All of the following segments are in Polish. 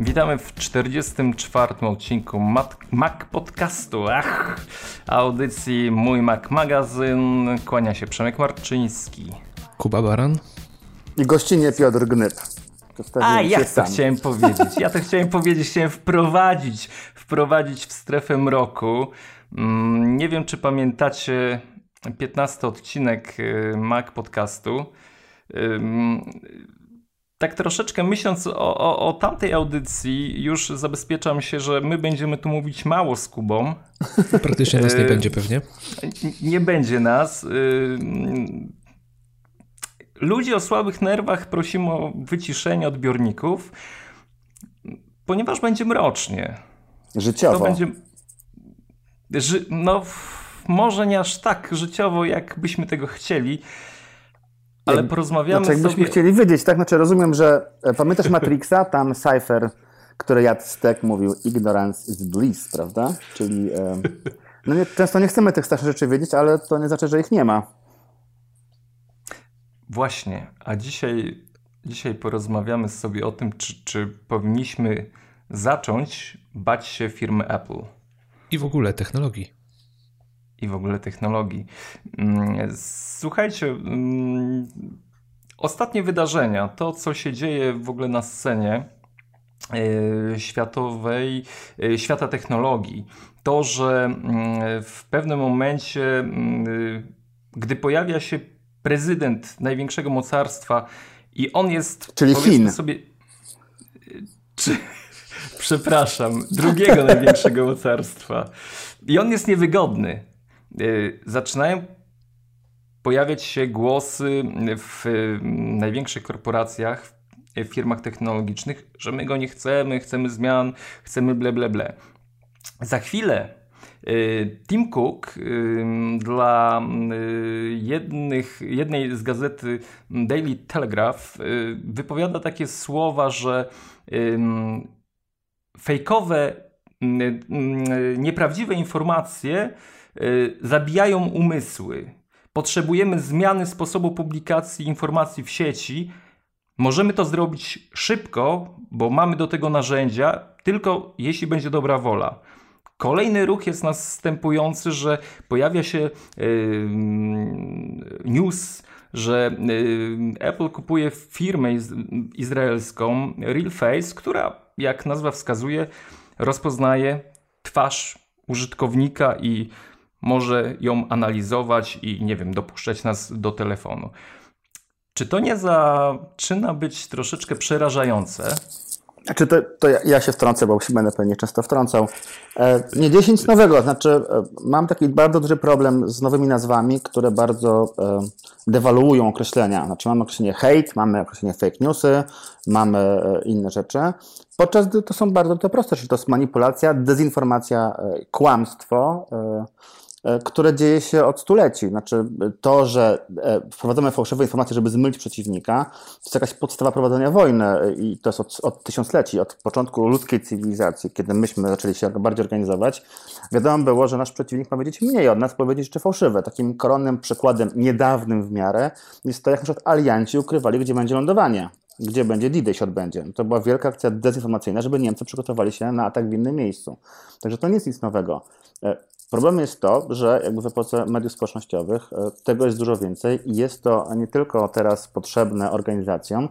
Witamy w 44. odcinku Mac Podcastu, ach, audycji Mój Mac Magazyn. Kłania się Przemek Marczyński. Kuba Baran. I gościnie Piotr Gnyb. A, ja to sam. chciałem powiedzieć. Ja to chciałem powiedzieć, chciałem wprowadzić, wprowadzić w strefę mroku. Mm, nie wiem, czy pamiętacie 15 odcinek y, Mac Podcastu tak troszeczkę myśląc o, o, o, tamtej audycji, już zabezpieczam się, że my będziemy tu mówić mało z Kubą. Praktycznie nas nie będzie pewnie. Nie będzie nas. Ludzi o słabych nerwach prosimy o wyciszenie odbiorników, ponieważ będzie mrocznie. Życiowo. To będzie. Ży... No, może nie aż tak życiowo, jak byśmy tego chcieli. Ale porozmawiamy znaczy, jakbyśmy sobie... chcieli wiedzieć, tak? Znaczy rozumiem, że e, pamiętasz Matrixa, tam Cypher, który jadł stek, mówił ignorance is bliss, prawda? Czyli e, no nie, często nie chcemy tych starszych rzeczy wiedzieć, ale to nie znaczy, że ich nie ma. Właśnie, a dzisiaj, dzisiaj porozmawiamy sobie o tym, czy, czy powinniśmy zacząć bać się firmy Apple. I w ogóle technologii i w ogóle technologii. Mm, słuchajcie, mm, ostatnie wydarzenia, to co się dzieje w ogóle na scenie e, światowej, e, świata technologii, to, że mm, w pewnym momencie, gdy pojawia się prezydent największego mocarstwa i on jest, czyli Chin. sobie, czy, przepraszam, drugiego największego mocarstwa i on jest niewygodny. Y, zaczynają pojawiać się głosy w największych korporacjach, w firmach technologicznych, że my go nie chcemy, chcemy zmian, chcemy ble, ble, ble. Za chwilę y, Tim Cook y, dla jednych, jednej z gazety Daily Telegraph wypowiada takie słowa, że fejkowe, nieprawdziwe informacje Y, zabijają umysły. Potrzebujemy zmiany sposobu publikacji informacji w sieci. Możemy to zrobić szybko, bo mamy do tego narzędzia, tylko jeśli będzie dobra wola. Kolejny ruch jest następujący, że pojawia się yy, news, że yy, Apple kupuje firmę iz izraelską RealFace, która, jak nazwa wskazuje, rozpoznaje twarz użytkownika i może ją analizować i nie wiem, dopuszczać nas do telefonu. Czy to nie zaczyna być troszeczkę przerażające? Znaczy to, to ja, ja, się wtrącę, bo się będę pewnie często wtrącał. E, nie 10 nowego, znaczy e, mam taki bardzo duży problem z nowymi nazwami, które bardzo e, dewaluują określenia. Znaczy mamy określenie hate, mamy określenie fake newsy, mamy e, inne rzeczy. Podczas gdy to są bardzo to proste, czyli to jest manipulacja, dezinformacja, e, kłamstwo. E, które dzieje się od stuleci. Znaczy to, że e, wprowadzamy fałszywe informacje, żeby zmylić przeciwnika, to jest jakaś podstawa prowadzenia wojny i to jest od, od tysiącleci, od początku ludzkiej cywilizacji, kiedy myśmy zaczęli się bardziej organizować. Wiadomo było, że nasz przeciwnik ma wiedzieć mniej od nas, powiedzieć rzeczy fałszywe. Takim koronnym przykładem, niedawnym w miarę, jest to, jak na przykład alianci ukrywali, gdzie będzie lądowanie gdzie będzie D-Day się odbędzie. To była wielka akcja dezinformacyjna, żeby Niemcy przygotowali się na atak w innym miejscu. Także to nie jest nic nowego. E, Problem jest to, że jakby w epoce mediów społecznościowych e, tego jest dużo więcej i jest to nie tylko teraz potrzebne organizacjom,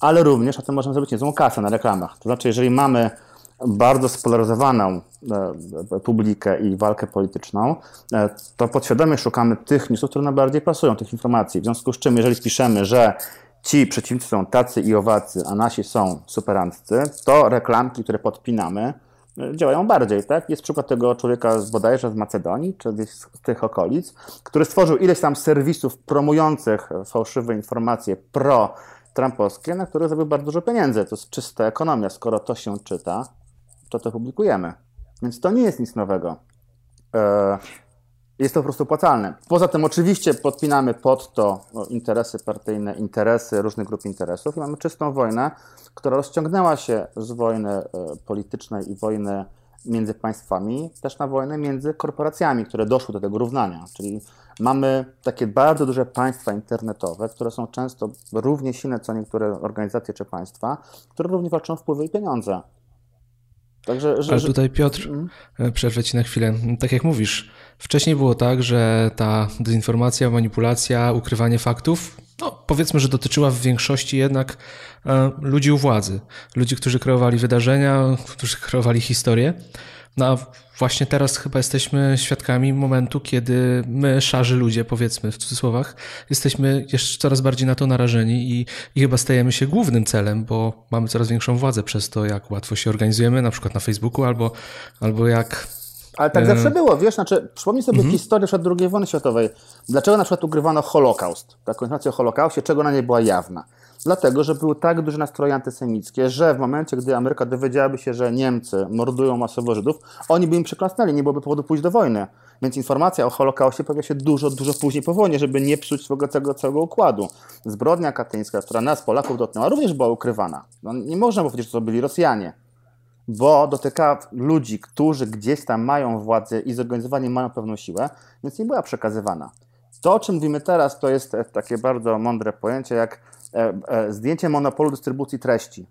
ale również, a tym możemy zrobić niezłą kasę na reklamach. To znaczy, jeżeli mamy bardzo spolaryzowaną e, publikę i walkę polityczną, e, to podświadomie szukamy tych newsów, które nam bardziej pasują, tych informacji. W związku z czym, jeżeli spiszemy, że ci przeciwnicy są tacy i owacy, a nasi są superanccy, to reklamki, które podpinamy, działają bardziej, tak? Jest przykład tego człowieka z bodajże z Macedonii, czy z tych okolic, który stworzył ileś tam serwisów promujących fałszywe informacje pro-trumpowskie, na które zrobił bardzo dużo pieniędzy. To jest czysta ekonomia. Skoro to się czyta, to to publikujemy. Więc to nie jest nic nowego. E, jest to po prostu opłacalne. Poza tym oczywiście podpinamy pod to no, interesy partyjne, interesy różnych grup interesów i mamy czystą wojnę, która rozciągnęła się z wojny e, politycznej i wojny między państwami, też na wojnę między korporacjami, które doszły do tego równania. Czyli mamy takie bardzo duże państwa internetowe, które są często równie silne co niektóre organizacje czy państwa, które równie walczą o wpływy i pieniądze. Także, że, Ale tutaj Piotr, hmm? przerwę ci na chwilę. Tak jak mówisz, wcześniej było tak, że ta dezinformacja, manipulacja, ukrywanie faktów, no powiedzmy, że dotyczyła w większości jednak e, ludzi u władzy. Ludzi, którzy kreowali wydarzenia, którzy kreowali historię. No a właśnie teraz chyba jesteśmy świadkami momentu, kiedy my, szarzy ludzie, powiedzmy w cudzysłowach, jesteśmy jeszcze coraz bardziej na to narażeni i, i chyba stajemy się głównym celem, bo mamy coraz większą władzę przez to, jak łatwo się organizujemy, na przykład na Facebooku, albo, albo jak ale tak zawsze było, wiesz, znaczy, przypomnij sobie mm -hmm. historię przed II wojny światowej. Dlaczego na przykład ugrywano Holokaust, taką informację o Holokauście, czego na nie była jawna? Dlatego, że były tak duże nastroje antysemickie, że w momencie, gdy Ameryka dowiedziałaby się, że Niemcy mordują masowo Żydów, oni by im przyklasnęli, nie byłoby powodu pójść do wojny. Więc informacja o Holokauście pojawia się dużo, dużo później po wojnie, żeby nie psuć swego tego całego układu. Zbrodnia katyńska, która nas, Polaków, dotknęła, również była ukrywana. No, nie można powiedzieć, że to byli Rosjanie bo dotyka ludzi, którzy gdzieś tam mają władzę i zorganizowani mają pewną siłę, więc nie była przekazywana. To, o czym mówimy teraz, to jest takie bardzo mądre pojęcie, jak zdjęcie monopolu dystrybucji treści.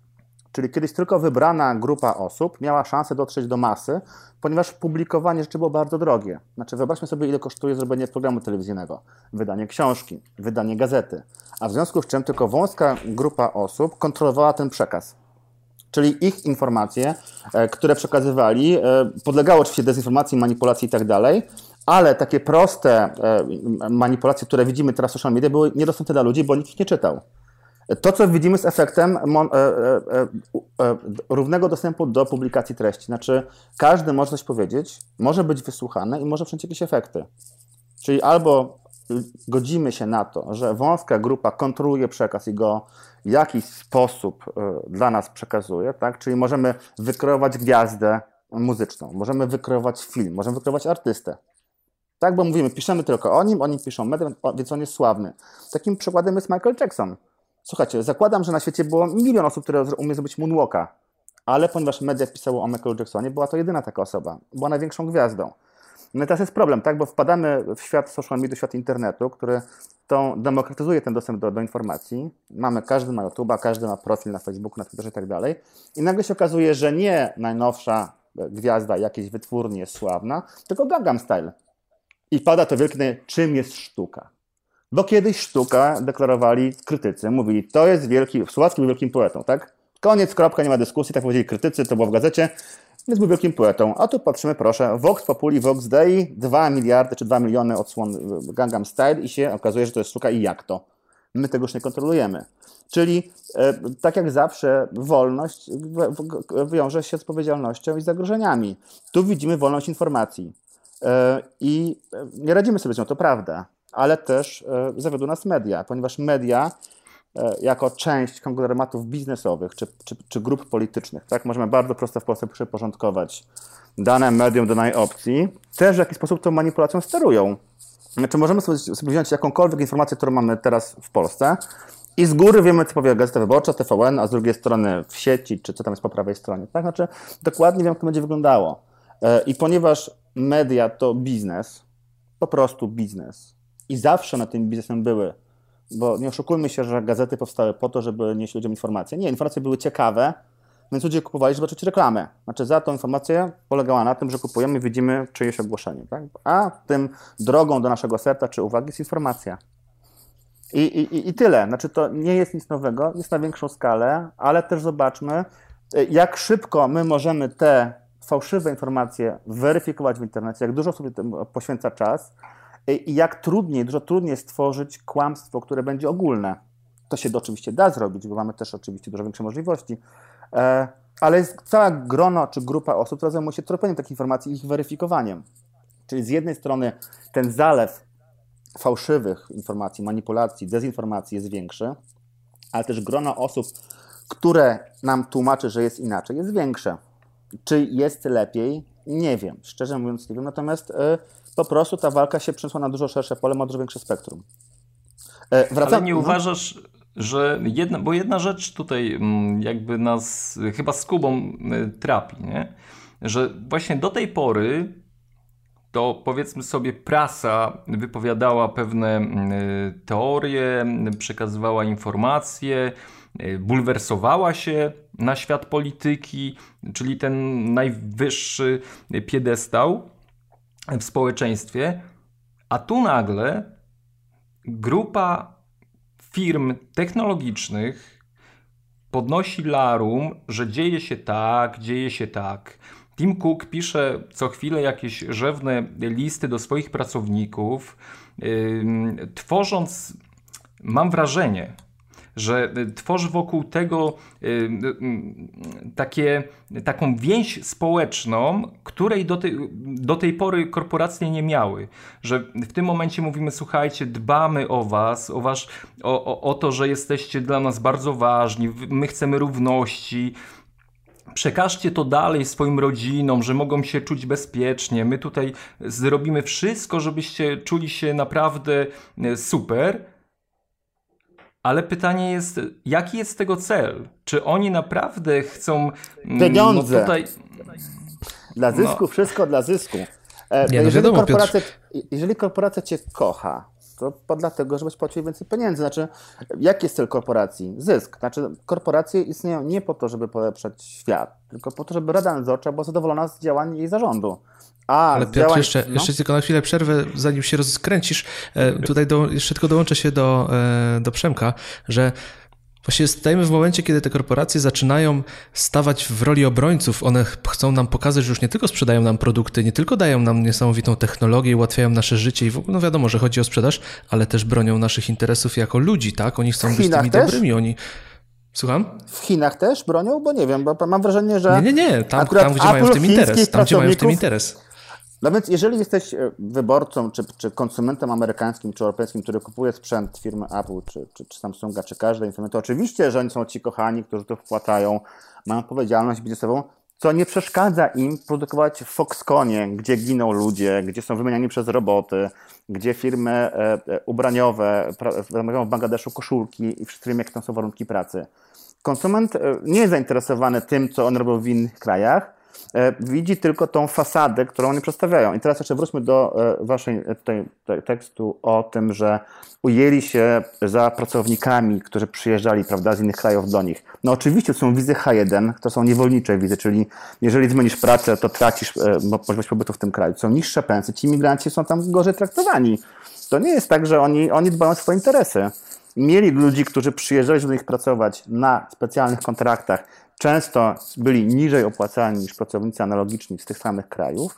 Czyli kiedyś tylko wybrana grupa osób miała szansę dotrzeć do masy, ponieważ publikowanie rzeczy było bardzo drogie. Znaczy, wyobraźmy sobie, ile kosztuje zrobienie programu telewizyjnego, wydanie książki, wydanie gazety, a w związku z czym tylko wąska grupa osób kontrolowała ten przekaz. Czyli ich informacje, e, które przekazywali, e, podlegały oczywiście dezinformacji, manipulacji i tak dalej, ale takie proste e, manipulacje, które widzimy teraz w social media, były niedostępne dla ludzi, bo nikt ich nie czytał. To, co widzimy, jest efektem równego dostępu do publikacji treści. Znaczy, każdy może coś powiedzieć, może być wysłuchany i może przynieść jakieś efekty. Czyli albo godzimy się na to, że wąska grupa kontroluje przekaz i go w jakiś sposób e, dla nas przekazuje, tak? Czyli możemy wykreować gwiazdę muzyczną, możemy wykreować film, możemy wykreować artystę. Tak, bo mówimy, piszemy tylko o nim, oni piszą media, więc on jest sławny. Takim przykładem jest Michael Jackson. Słuchajcie, zakładam, że na świecie było milion osób, które umie zrobić moonwalka, ale ponieważ media pisało o Michael Jacksonie, była to jedyna taka osoba. Była największą gwiazdą. No i teraz jest problem, tak? Bo wpadamy w świat social media, świat internetu, który to demokratyzuje ten dostęp do, do informacji. Mamy, każdy ma YouTube'a, każdy ma profil na Facebooku, na Twitterze i tak dalej. I nagle się okazuje, że nie najnowsza gwiazda jakiejś wytwórni jest sławna, tylko Gangnam Style. I pada to wielkie czym jest sztuka. Bo kiedyś sztuka deklarowali krytycy, mówili, to jest wielki, Słowacki był wielkim poetą, tak? Koniec, kropka, nie ma dyskusji, tak powiedzieli krytycy, to było w gazecie więc był wielkim poetą. A tu patrzymy, proszę, Vox Populi, Vox Dei, 2 miliardy czy 2 miliony odsłon Gangnam Style i się okazuje, że to jest sztuka i jak to? My tego już nie kontrolujemy. Czyli e, tak jak zawsze, wolność wiąże się z odpowiedzialnością i zagrożeniami. Tu widzimy wolność informacji. E, I e, nie radzimy sobie z nią, to prawda, ale też zawiodą nas media, ponieważ media E, jako część konglomeratów biznesowych czy, czy, czy, grup politycznych. Tak? Możemy bardzo prosto w Polsce przyporządkować dane medium do danej opcji, też w jakiś sposób tą manipulacją sterują. Znaczy możemy sobie, sobie wziąć jakąkolwiek informację, którą mamy teraz w Polsce i z góry wiemy, co powie Gazeta Wyborcza, TVN, a z drugiej strony w sieci, czy co tam jest po prawej stronie. Tak? Znaczy dokładnie wiem, jak to będzie wyglądało. E, I ponieważ media to biznes, po prostu biznes i zawsze na tym biznesem były bo nie oszukujmy się, że gazety powstały po to, żeby nieść ludziom informacje. Nie, informacje były ciekawe, więc ludzie kupowali, żeby zobaczyć reklamę. Znaczy za tą informację polegała na tym, że kupujemy i widzimy czyjeś ogłoszenie. Tak? A tym drogą do naszego serca czy uwagi jest informacja. I, i, I tyle. Znaczy to nie jest nic nowego, jest na większą skalę, ale też zobaczmy, jak szybko my możemy te fałszywe informacje weryfikować w internecie, jak dużo sobie poświęca czas, i jak trudniej, dużo trudniej stworzyć kłamstwo, które będzie ogólne. To się oczywiście da zrobić, bo mamy też oczywiście dużo większe możliwości, e, ale jest cała grono czy grupa osób, która zajmuje się tropieniem takich informacji i ich weryfikowaniem. Czyli z jednej strony ten zalew fałszywych informacji, manipulacji, dezinformacji jest większy, ale też grono osób, które nam tłumaczy, że jest inaczej, jest większe. Czy jest lepiej? Nie wiem. Szczerze mówiąc, nie wiem. Natomiast e, po prostu ta walka się przeniosła na dużo szersze pole, ma dużo większe spektrum. E, wracam... Ale nie mhm. uważasz, że jedna, bo jedna rzecz tutaj mm, jakby nas chyba z Kubą e, trapi, nie? że właśnie do tej pory to powiedzmy sobie prasa wypowiadała pewne mm, teorie, przekazywała informacje, bulwersowała się na świat polityki, czyli ten najwyższy piedestał w społeczeństwie, a tu nagle grupa firm technologicznych podnosi larum, że dzieje się tak, dzieje się tak. Tim Cook pisze co chwilę jakieś rzewne listy do swoich pracowników, yy, tworząc, mam wrażenie, że tworzy wokół tego yy, takie, taką więź społeczną, której do tej, do tej pory korporacje nie miały. Że w tym momencie mówimy, słuchajcie, dbamy o was, o, wasz, o, o, o to, że jesteście dla nas bardzo ważni, my chcemy równości, przekażcie to dalej swoim rodzinom, że mogą się czuć bezpiecznie. My tutaj zrobimy wszystko, żebyście czuli się naprawdę super. Ale pytanie jest, jaki jest tego cel? Czy oni naprawdę chcą. Mm, Pieniądze. No tutaj... Dla zysku, no. wszystko dla zysku. E, Nie, no jeżeli, wiadomo, korporacja, jeżeli korporacja cię kocha, to dlatego, żebyś płacił więcej pieniędzy. Znaczy, jaki jest cel korporacji? Zysk. Znaczy, korporacje istnieją nie po to, żeby polepszać świat, tylko po to, żeby Rada Nadzorcza była zadowolona z działań jej zarządu. A, Ale Piotr, działań... jeszcze, no? jeszcze tylko na chwilę przerwę, zanim się rozkręcisz. E, tutaj do, jeszcze tylko dołączę się do, e, do Przemka, że Właśnie stajemy w momencie, kiedy te korporacje zaczynają stawać w roli obrońców. One chcą nam pokazać, że już nie tylko sprzedają nam produkty, nie tylko dają nam niesamowitą technologię, ułatwiają nasze życie i w ogóle, no wiadomo, że chodzi o sprzedaż, ale też bronią naszych interesów jako ludzi, tak? Oni chcą być tymi też? dobrymi, oni... Słucham? W Chinach też bronią? Bo nie wiem, bo mam wrażenie, że. Nie, nie, nie. Tam, tam gdzie mają w tym interes. Tam, gdzie mają w tym interes. No więc jeżeli jesteś e, wyborcą, czy, czy konsumentem amerykańskim, czy europejskim, który kupuje sprzęt firmy Apple, czy, czy, czy Samsunga, czy każdej firmy, to oczywiście, że oni są ci kochani, którzy to wpłacają, mają odpowiedzialność biznesową, co nie przeszkadza im produkować w Foxconnie, gdzie giną ludzie, gdzie są wymieniani przez roboty, gdzie firmy e, e, ubraniowe zamawiają w Bangladeszu koszulki i wszyscy wiemy, jakie tam są warunki pracy. Konsument nie jest zainteresowany tym, co on robił w innych krajach, E, widzi tylko tą fasadę, którą oni przedstawiają. I teraz jeszcze wróćmy do e, waszej e, tutaj, tekstu o tym, że ujęli się za pracownikami, którzy przyjeżdżali prawda, z innych krajów do nich. No oczywiście są wizy H1, to są niewolnicze wizy, czyli jeżeli zmienisz pracę, to tracisz możliwość pobytu w tym kraju. Są niższe pensje, ci imigranci są tam gorzej traktowani. To nie jest tak, że oni, oni dbają o swoje interesy. Mieli ludzi, którzy przyjeżdżali, żeby do nich pracować na specjalnych kontraktach, często byli niżej opłacani niż pracownicy analogiczni z tych samych krajów.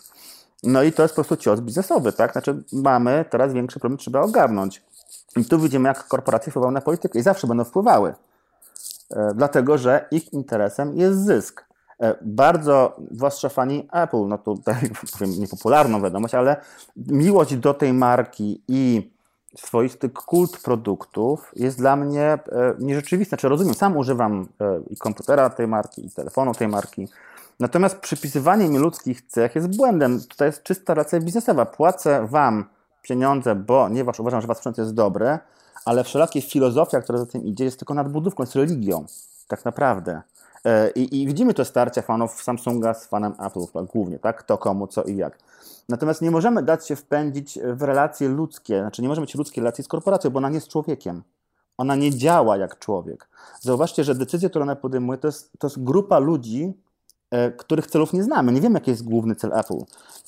No i to jest po prostu cios biznesowy, tak? Znaczy mamy teraz większy problem, trzeba ogarnąć. I tu widzimy, jak korporacje wpływają na politykę i zawsze będą wpływały. E, dlatego, że ich interesem jest zysk. E, bardzo, zwłaszcza fani Apple, no tutaj powiem niepopularną wiadomość, ale miłość do tej marki i swoisty kult produktów jest dla mnie e, nierzeczywisty. Znaczy rozumiem, sam używam e, i komputera tej marki, i telefonu tej marki, natomiast przypisywanie mi ludzkich cech jest błędem. To jest czysta racja biznesowa. Płacę wam pieniądze, bo ponieważ uważam, że wasz sprzęt jest dobry, ale wszelakie filozofia, która za tym idzie, jest tylko nadbudówką, jest religią. Tak naprawdę. E, I, I, widzimy to starcia fanów Samsunga z fanem Apple głównie, tak? Kto komu, co i jak. Natomiast nie możemy dać się wpędzić w relacje ludzkie, znaczy nie możemy mieć ludzkiej relacji z korporacją, bo ona nie jest człowiekiem. Ona nie działa jak człowiek. Zauważcie, że decyzje, które ona podejmuje, to jest, to jest grupa ludzi, e, których celów nie znamy. Nie wiemy, jaki jest główny cel Apple.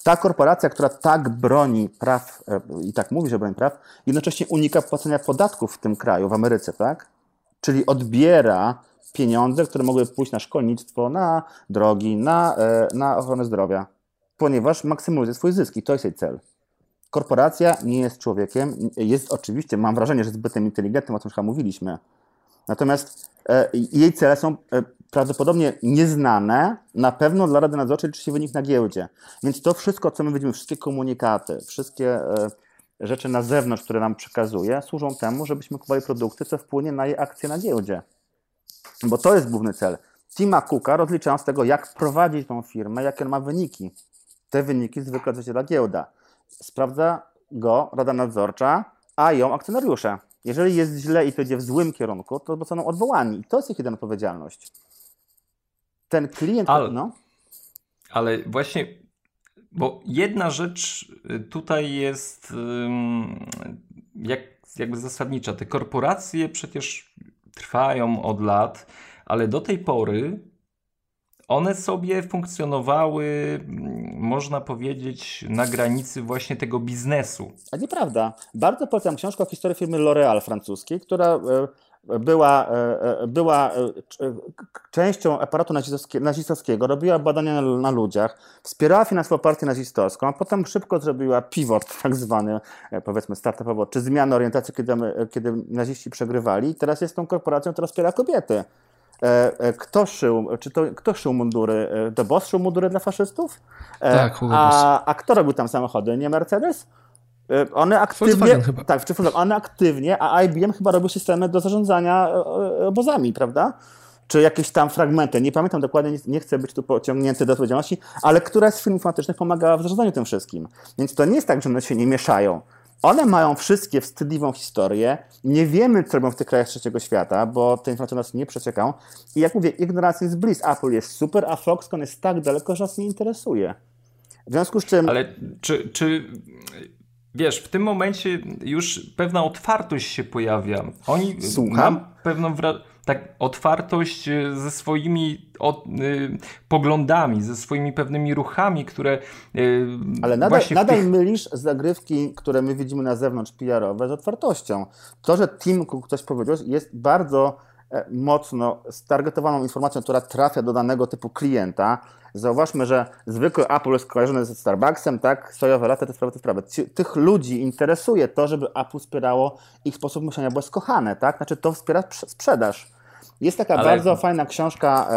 Ta korporacja, która tak broni praw e, i tak mówi, że broni praw, jednocześnie unika płacenia podatków w tym kraju, w Ameryce, tak? Czyli odbiera pieniądze, które mogły pójść na szkolnictwo, na drogi, na, e, na ochronę zdrowia ponieważ maksymalizuje swój zysk i to jest jej cel. Korporacja nie jest człowiekiem, jest oczywiście, mam wrażenie, że zbytem inteligentnym, o czym chyba mówiliśmy. Natomiast e, jej cele są e, prawdopodobnie nieznane, na pewno dla Rady Nadzorczej liczy się wynik na giełdzie. Więc to wszystko, co my widzimy, wszystkie komunikaty, wszystkie e, rzeczy na zewnątrz, które nam przekazuje, służą temu, żebyśmy kupowali produkty, co wpłynie na jej akcje na giełdzie. Bo to jest główny cel. Tima Cooka rozliczają z tego, jak prowadzić tą firmę, jakie on ma wyniki te wyniki zwykle zaciera giełda. Sprawdza go Rada Nadzorcza, a ją akcjonariusze. Jeżeli jest źle i to idzie w złym kierunku, to zostaną odwołani. I to jest ich jedyna odpowiedzialność. Ten klient... Ale, no. ale właśnie, bo jedna rzecz y, tutaj jest jak, jakby zasadnicza. Te korporacje przecież trwają od lat, ale do tej pory one sobie funkcjonowały, mm, można powiedzieć, na granicy właśnie tego biznesu. A nieprawda. Bardzo polecam książkę o historii firmy L'Oréal francuskiej, która e, była, e, e, była częścią aparatu nazistowskiego, robiła badania na, na ludziach, wspierała finansowo partię nazistowską, a potem szybko zrobiła pivot, tak zwany, powiedzmy startupowo, czy zmianę orientacji, kiedy, kiedy naziści przegrywali. I teraz jest tą korporacją, która wspiera kobiety. E, e, kto szył, czy to, kto szył mundury? E, The Boss szył mundury dla faszystów? Tak, a, a kto robił tam samochody? Nie Mercedes? One aktywnie, tak, czy one aktywnie, a IBM chyba robił systemy do zarządzania obozami, prawda? Czy jakieś tam fragmenty, nie pamiętam dokładnie, nie chcę być tu pociągnięty do odpowiedzialności, ale która z firm informatycznych pomagała w zarządzaniu tym wszystkim. Więc to nie jest tak, że one się nie mieszają. One mają wszystkie wstydliwą historię. Nie wiemy, co robią w tych krajach trzeciego świata, bo te informacje nas nie przeciekają. I jak mówię, ignorancja jest bliss. Apple jest super, a Foxconn jest tak daleko, że nas nie interesuje. W związku z czym. Ale czy, czy wiesz, w tym momencie już pewna otwartość się pojawia. Oni Słucham? mam pewną wrażenie tak otwartość e, ze swoimi od, y, poglądami, ze swoimi pewnymi ruchami, które. Y, Ale nadal, nadal tych... mylisz zagrywki, które my widzimy na zewnątrz PR-owe z otwartością. To, że Tim Cook coś powiedział, jest bardzo mocno stargetowaną informacją, która trafia do danego typu klienta. Zauważmy, że zwykły Apple jest kojarzony ze Starbucksem, tak? Sojowe lata, te sprawy, te sprawy. Tych ludzi interesuje to, żeby Apple wspierało ich sposób myślenia, bo jest kochane, tak? Znaczy to wspiera sprzedaż. Jest taka Ale... bardzo fajna książka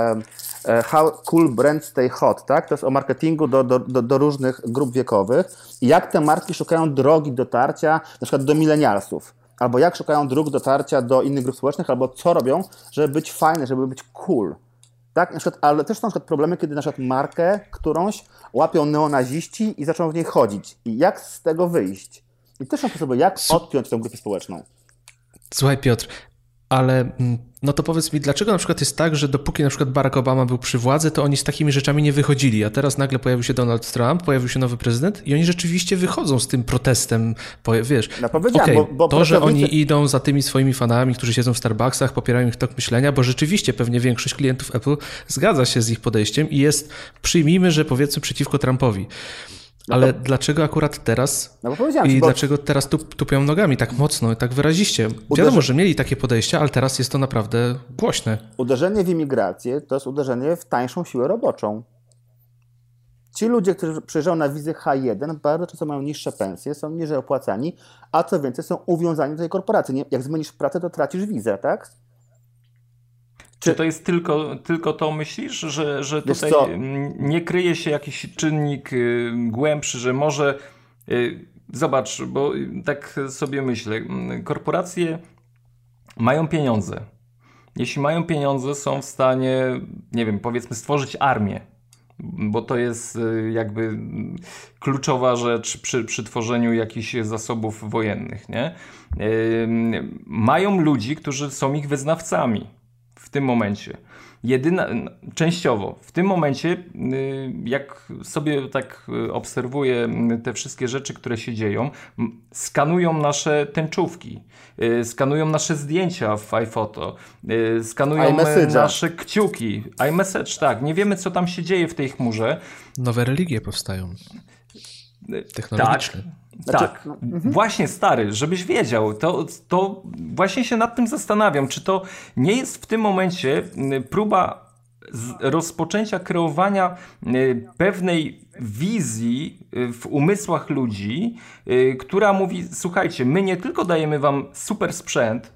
e, How Cool Brands Stay Hot, tak? To jest o marketingu do, do, do, do różnych grup wiekowych i jak te marki szukają drogi dotarcia na przykład do milenialsów albo jak szukają dróg dotarcia do innych grup społecznych, albo co robią, żeby być fajne, żeby być cool. Tak? Na przykład, ale też są na przykład problemy, kiedy na przykład markę którąś łapią neonaziści i zaczną w niej chodzić. I jak z tego wyjść? I też są sposoby, jak odpiąć tę grupę społeczną. Słuchaj Piotr, ale mm, no to powiedz mi, dlaczego na przykład jest tak, że dopóki na przykład Barack Obama był przy władzy, to oni z takimi rzeczami nie wychodzili, a teraz nagle pojawił się Donald Trump, pojawił się nowy prezydent i oni rzeczywiście wychodzą z tym protestem, wiesz. No powiedziałem, okay, bo, bo to, że oni idą za tymi swoimi fanami, którzy siedzą w Starbucksach, popierają ich tok myślenia, bo rzeczywiście pewnie większość klientów Apple zgadza się z ich podejściem i jest, przyjmijmy, że powiedzmy przeciwko Trumpowi. No Ale to... dlaczego akurat teraz? No bo powiedziałem I bo... dlaczego teraz tup, tupią nogami tak mocno i tak wyraziście? Uderze... Wiadomo, że mieli takie podejście, ale teraz jest to naprawdę głośne. Uderzenie w imigrację to jest uderzenie w tańszą siłę roboczą. Ci ludzie, którzy przyjeżdżają na wizy H1, bardzo często mają niższe pensje, są niżej opłacani, a co więcej, są uwiązani do tej korporacji. Jak zmienisz pracę, to tracisz wizę, tak? Czy to jest tylko, tylko to myślisz, że, że tutaj nie kryje się jakiś czynnik y, głębszy, że może y, zobacz, bo tak sobie myślę, korporacje mają pieniądze. Jeśli mają pieniądze, są w stanie, nie wiem, powiedzmy, stworzyć armię, bo to jest y, jakby kluczowa rzecz przy, przy tworzeniu jakichś zasobów wojennych. Nie? Mają ludzi, którzy są ich wyznawcami w tym momencie. Jedyna, częściowo. W tym momencie, y, jak sobie tak y, obserwuję te wszystkie rzeczy, które się dzieją, skanują nasze tęczówki, y, skanują nasze zdjęcia w iPhoto, skanują nasze kciuki, iMessage, tak. Nie wiemy, co tam się dzieje w tej chmurze. Nowe religie powstają. Technologiczne. Tak. Znaczy, tak, no, mhm. właśnie stary, żebyś wiedział, to, to właśnie się nad tym zastanawiam, czy to nie jest w tym momencie próba rozpoczęcia kreowania pewnej wizji y, w umysłach ludzi, y, która mówi: Słuchajcie, my nie tylko dajemy wam super sprzęt,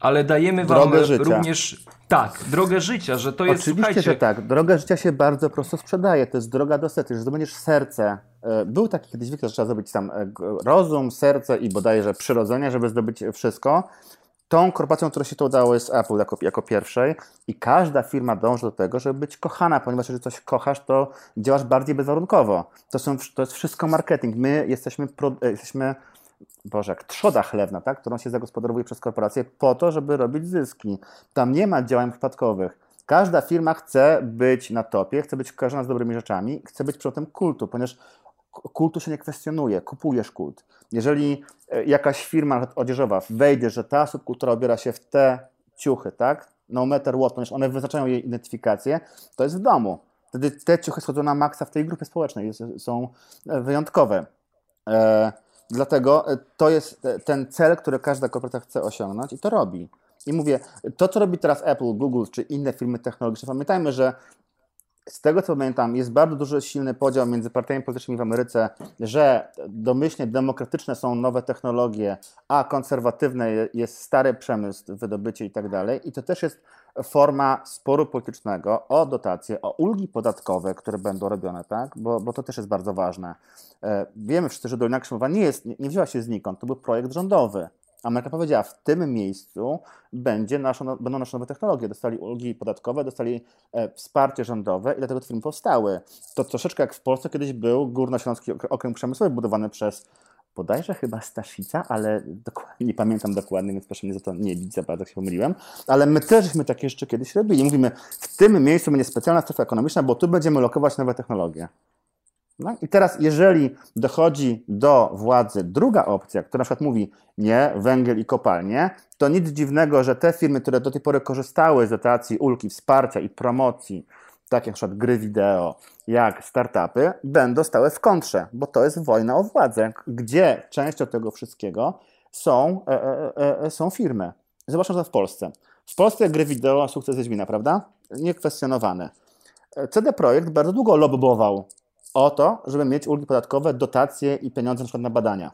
ale dajemy wam również tak, drogę życia, że to jest Oczywiście, słuchajcie... że tak. Droga życia się bardzo prosto sprzedaje. To jest droga do sety, że zdobędziesz serce. E, był taki kiedyś wykres, że trzeba zdobyć tam e, rozum, serce i bodajże przyrodzenie, żeby zdobyć wszystko. Tą korporacją, której się to udało, jest Apple jako, jako pierwszej i każda firma dąży do tego, żeby być kochana, ponieważ jeżeli coś kochasz, to działasz bardziej bezwarunkowo. To, są, to jest wszystko marketing. My jesteśmy, pro, e, jesteśmy Boże, jak trzoda chlewna, tak, którą się zagospodarowuje przez korporacje po to, żeby robić zyski. Tam nie ma działań przypadkowych. Każda firma chce być na topie, chce być kojarzona z dobrymi rzeczami, chce być przedmiotem kultu, ponieważ kultu się nie kwestionuje, kupujesz kult. Jeżeli e, jakaś firma odzieżowa wejdzie, że ta subkultura obiera się w te ciuchy, tak, no matter what, ponieważ one wyznaczają jej identyfikację, to jest w domu. Wtedy te ciuchy schodzą na maksa w tej grupie społecznej, są wyjątkowe. E, dlatego e, to jest ten cel, który każda korporacja chce osiągnąć i to robi. I mówię, to co robi teraz Apple, Google czy inne firmy technologiczne, pamiętajmy, że z tego co pamiętam, jest bardzo duży, silny podział między partiami politycznymi w Ameryce, że domyślnie demokratyczne są nowe technologie, a konserwatywne jest stary przemysł, wydobycie i tak dalej. I to też jest forma sporu politycznego o dotacje, o ulgi podatkowe, które będą robione, tak? Bo, bo to też jest bardzo ważne. E, wiemy wszyscy, że Dolina Krzemowa nie, jest, nie wzięła się znikąd, to był projekt rządowy. Ameryka powiedziała, w tym miejscu będzie nasza, będą nasze nowe technologie. Dostali ulgi podatkowe, dostali e, wsparcie rządowe i dlatego te firmy powstały. To troszeczkę jak w Polsce kiedyś był Górnośląski Okręg Przemysłowy budowany przez bodajże chyba Staszica, ale nie pamiętam dokładnie, więc proszę mnie za to nie bić za bardzo, jak się pomyliłem. Ale my też żeśmy takie jeszcze kiedyś robili. Mówimy, w tym miejscu będzie specjalna strefa ekonomiczna, bo tu będziemy lokować nowe technologie. No I teraz, jeżeli dochodzi do władzy druga opcja, która na przykład mówi nie, węgiel i kopalnie, to nic dziwnego, że te firmy, które do tej pory korzystały z dotacji, ulgi, wsparcia i promocji, takie jak na przykład gry wideo, jak startupy, będą stały w kontrze, bo to jest wojna o władzę, gdzie częścią tego wszystkiego są, e, e, e, są firmy. Zobaczmy to w Polsce. W Polsce gry wideo, sukces Wiedźmina, prawda? Niekwestionowany. CD Projekt bardzo długo lobbował o to, żeby mieć ulgi podatkowe, dotacje i pieniądze na przykład na badania.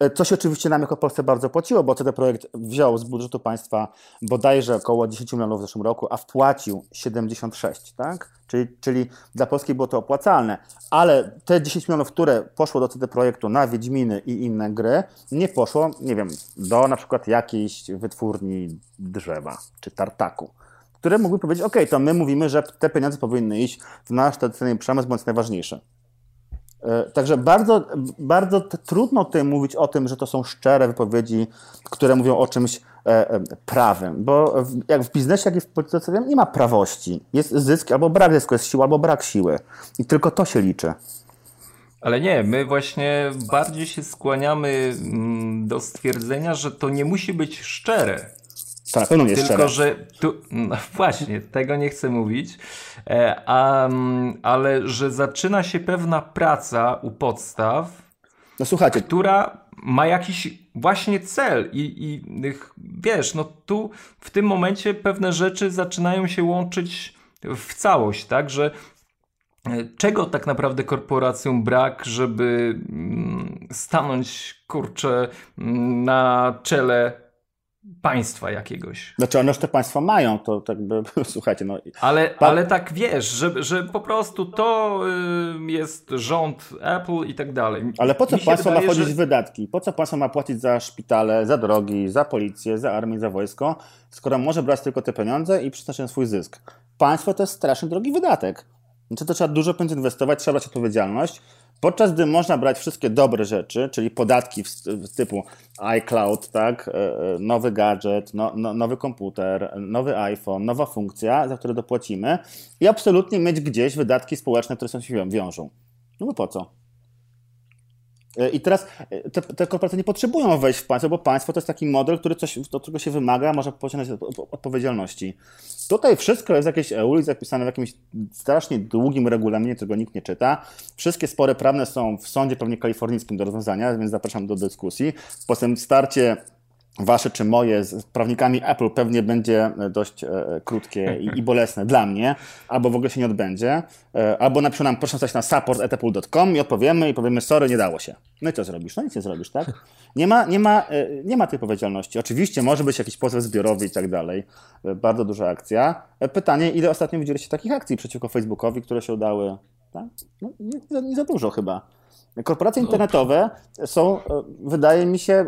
E, co się oczywiście nam jako Polsce bardzo płaciło, bo CD Projekt wziął z budżetu państwa bodajże około 10 milionów w zeszłym roku, a wpłacił 76, tak? Czyli, czyli dla Polski było to opłacalne. Ale te 10 milionów, które poszło do CD Projektu na Wiedźminy i inne gry, nie poszło, nie wiem, do na przykład jakiejś wytwórni drzewa czy tartaku które mógłby powiedzieć, ok, to my mówimy, że te pieniądze powinny iść w nasz tradycyjny przemysł, jest najważniejszy. E, także bardzo, bardzo trudno tutaj mówić o tym, że to są szczere wypowiedzi, które mówią o czymś e, e, prawym, bo jak w biznesie, jak i w polityce nie ma prawości. Jest zysk albo brak zysku, jest siła albo brak siły. I tylko to się liczy. Ale nie, my właśnie bardziej się skłaniamy mm, do stwierdzenia, że to nie musi być szczere. To na pewno nie jest Tylko, że tu, no właśnie, tego nie chcę mówić, e, a, ale że zaczyna się pewna praca u podstaw, no słuchajcie. która ma jakiś właśnie cel i, i wiesz, no tu w tym momencie pewne rzeczy zaczynają się łączyć w całość, tak, że e, czego tak naprawdę korporacjom brak, żeby mm, stanąć kurczę mm, na czele państwa jakiegoś. Znaczy one już te państwa mają, to tak by, słuchajcie, no... Ale, pa... ale tak wiesz, że, że po prostu to y, jest rząd Apple i tak dalej. Ale po co państwo wydaje, ma chodzić że... wydatki? Po co państwo ma płacić za szpitale, za drogi, za policję, za armię, za wojsko, skoro może brać tylko te pieniądze i przeznaczyć na swój zysk? Państwo to jest strasznie drogi wydatek. Znaczy to trzeba dużo pieniędzy inwestować, trzeba brać odpowiedzialność, Podczas gdy można brać wszystkie dobre rzeczy, czyli podatki typu iCloud, tak, e, e, nowy gadżet, no, no, nowy komputer, nowy iPhone, nowa funkcja, za które dopłacimy i absolutnie mieć gdzieś wydatki społeczne, które się wiążą. No bo po co? E, I teraz te, te, korporacje nie potrzebują wejść w państwo, bo państwo to jest taki model, który coś, do którego się wymaga, może pociągnąć odpowiedzialności. Tutaj wszystko jest jakieś EULI zapisane w jakimś strasznie długim regulaminie, którego nikt nie czyta. Wszystkie spory prawne są w sądzie pewnie kalifornijskim do rozwiązania, więc zapraszam do dyskusji. Potem starcie wasze czy moje z prawnikami Apple pewnie będzie dość e, krótkie i, i, bolesne dla mnie, albo w ogóle się nie odbędzie, e, albo napiszą nam proszę stać na support.apple.com i odpowiemy i powiemy sorry, nie dało się. No i co zrobisz? No nic nie zrobisz, tak? Nie ma, nie ma, e, nie ma tej odpowiedzialności. Oczywiście może być jakiś pozew zbiorowy i tak dalej. Bardzo duża akcja. Pytanie, ile ostatnio widzieliście takich akcji przeciwko Facebookowi, które się udały? Tak? No, nie, nie za dużo chyba. Korporacje internetowe są, wydaje mi się,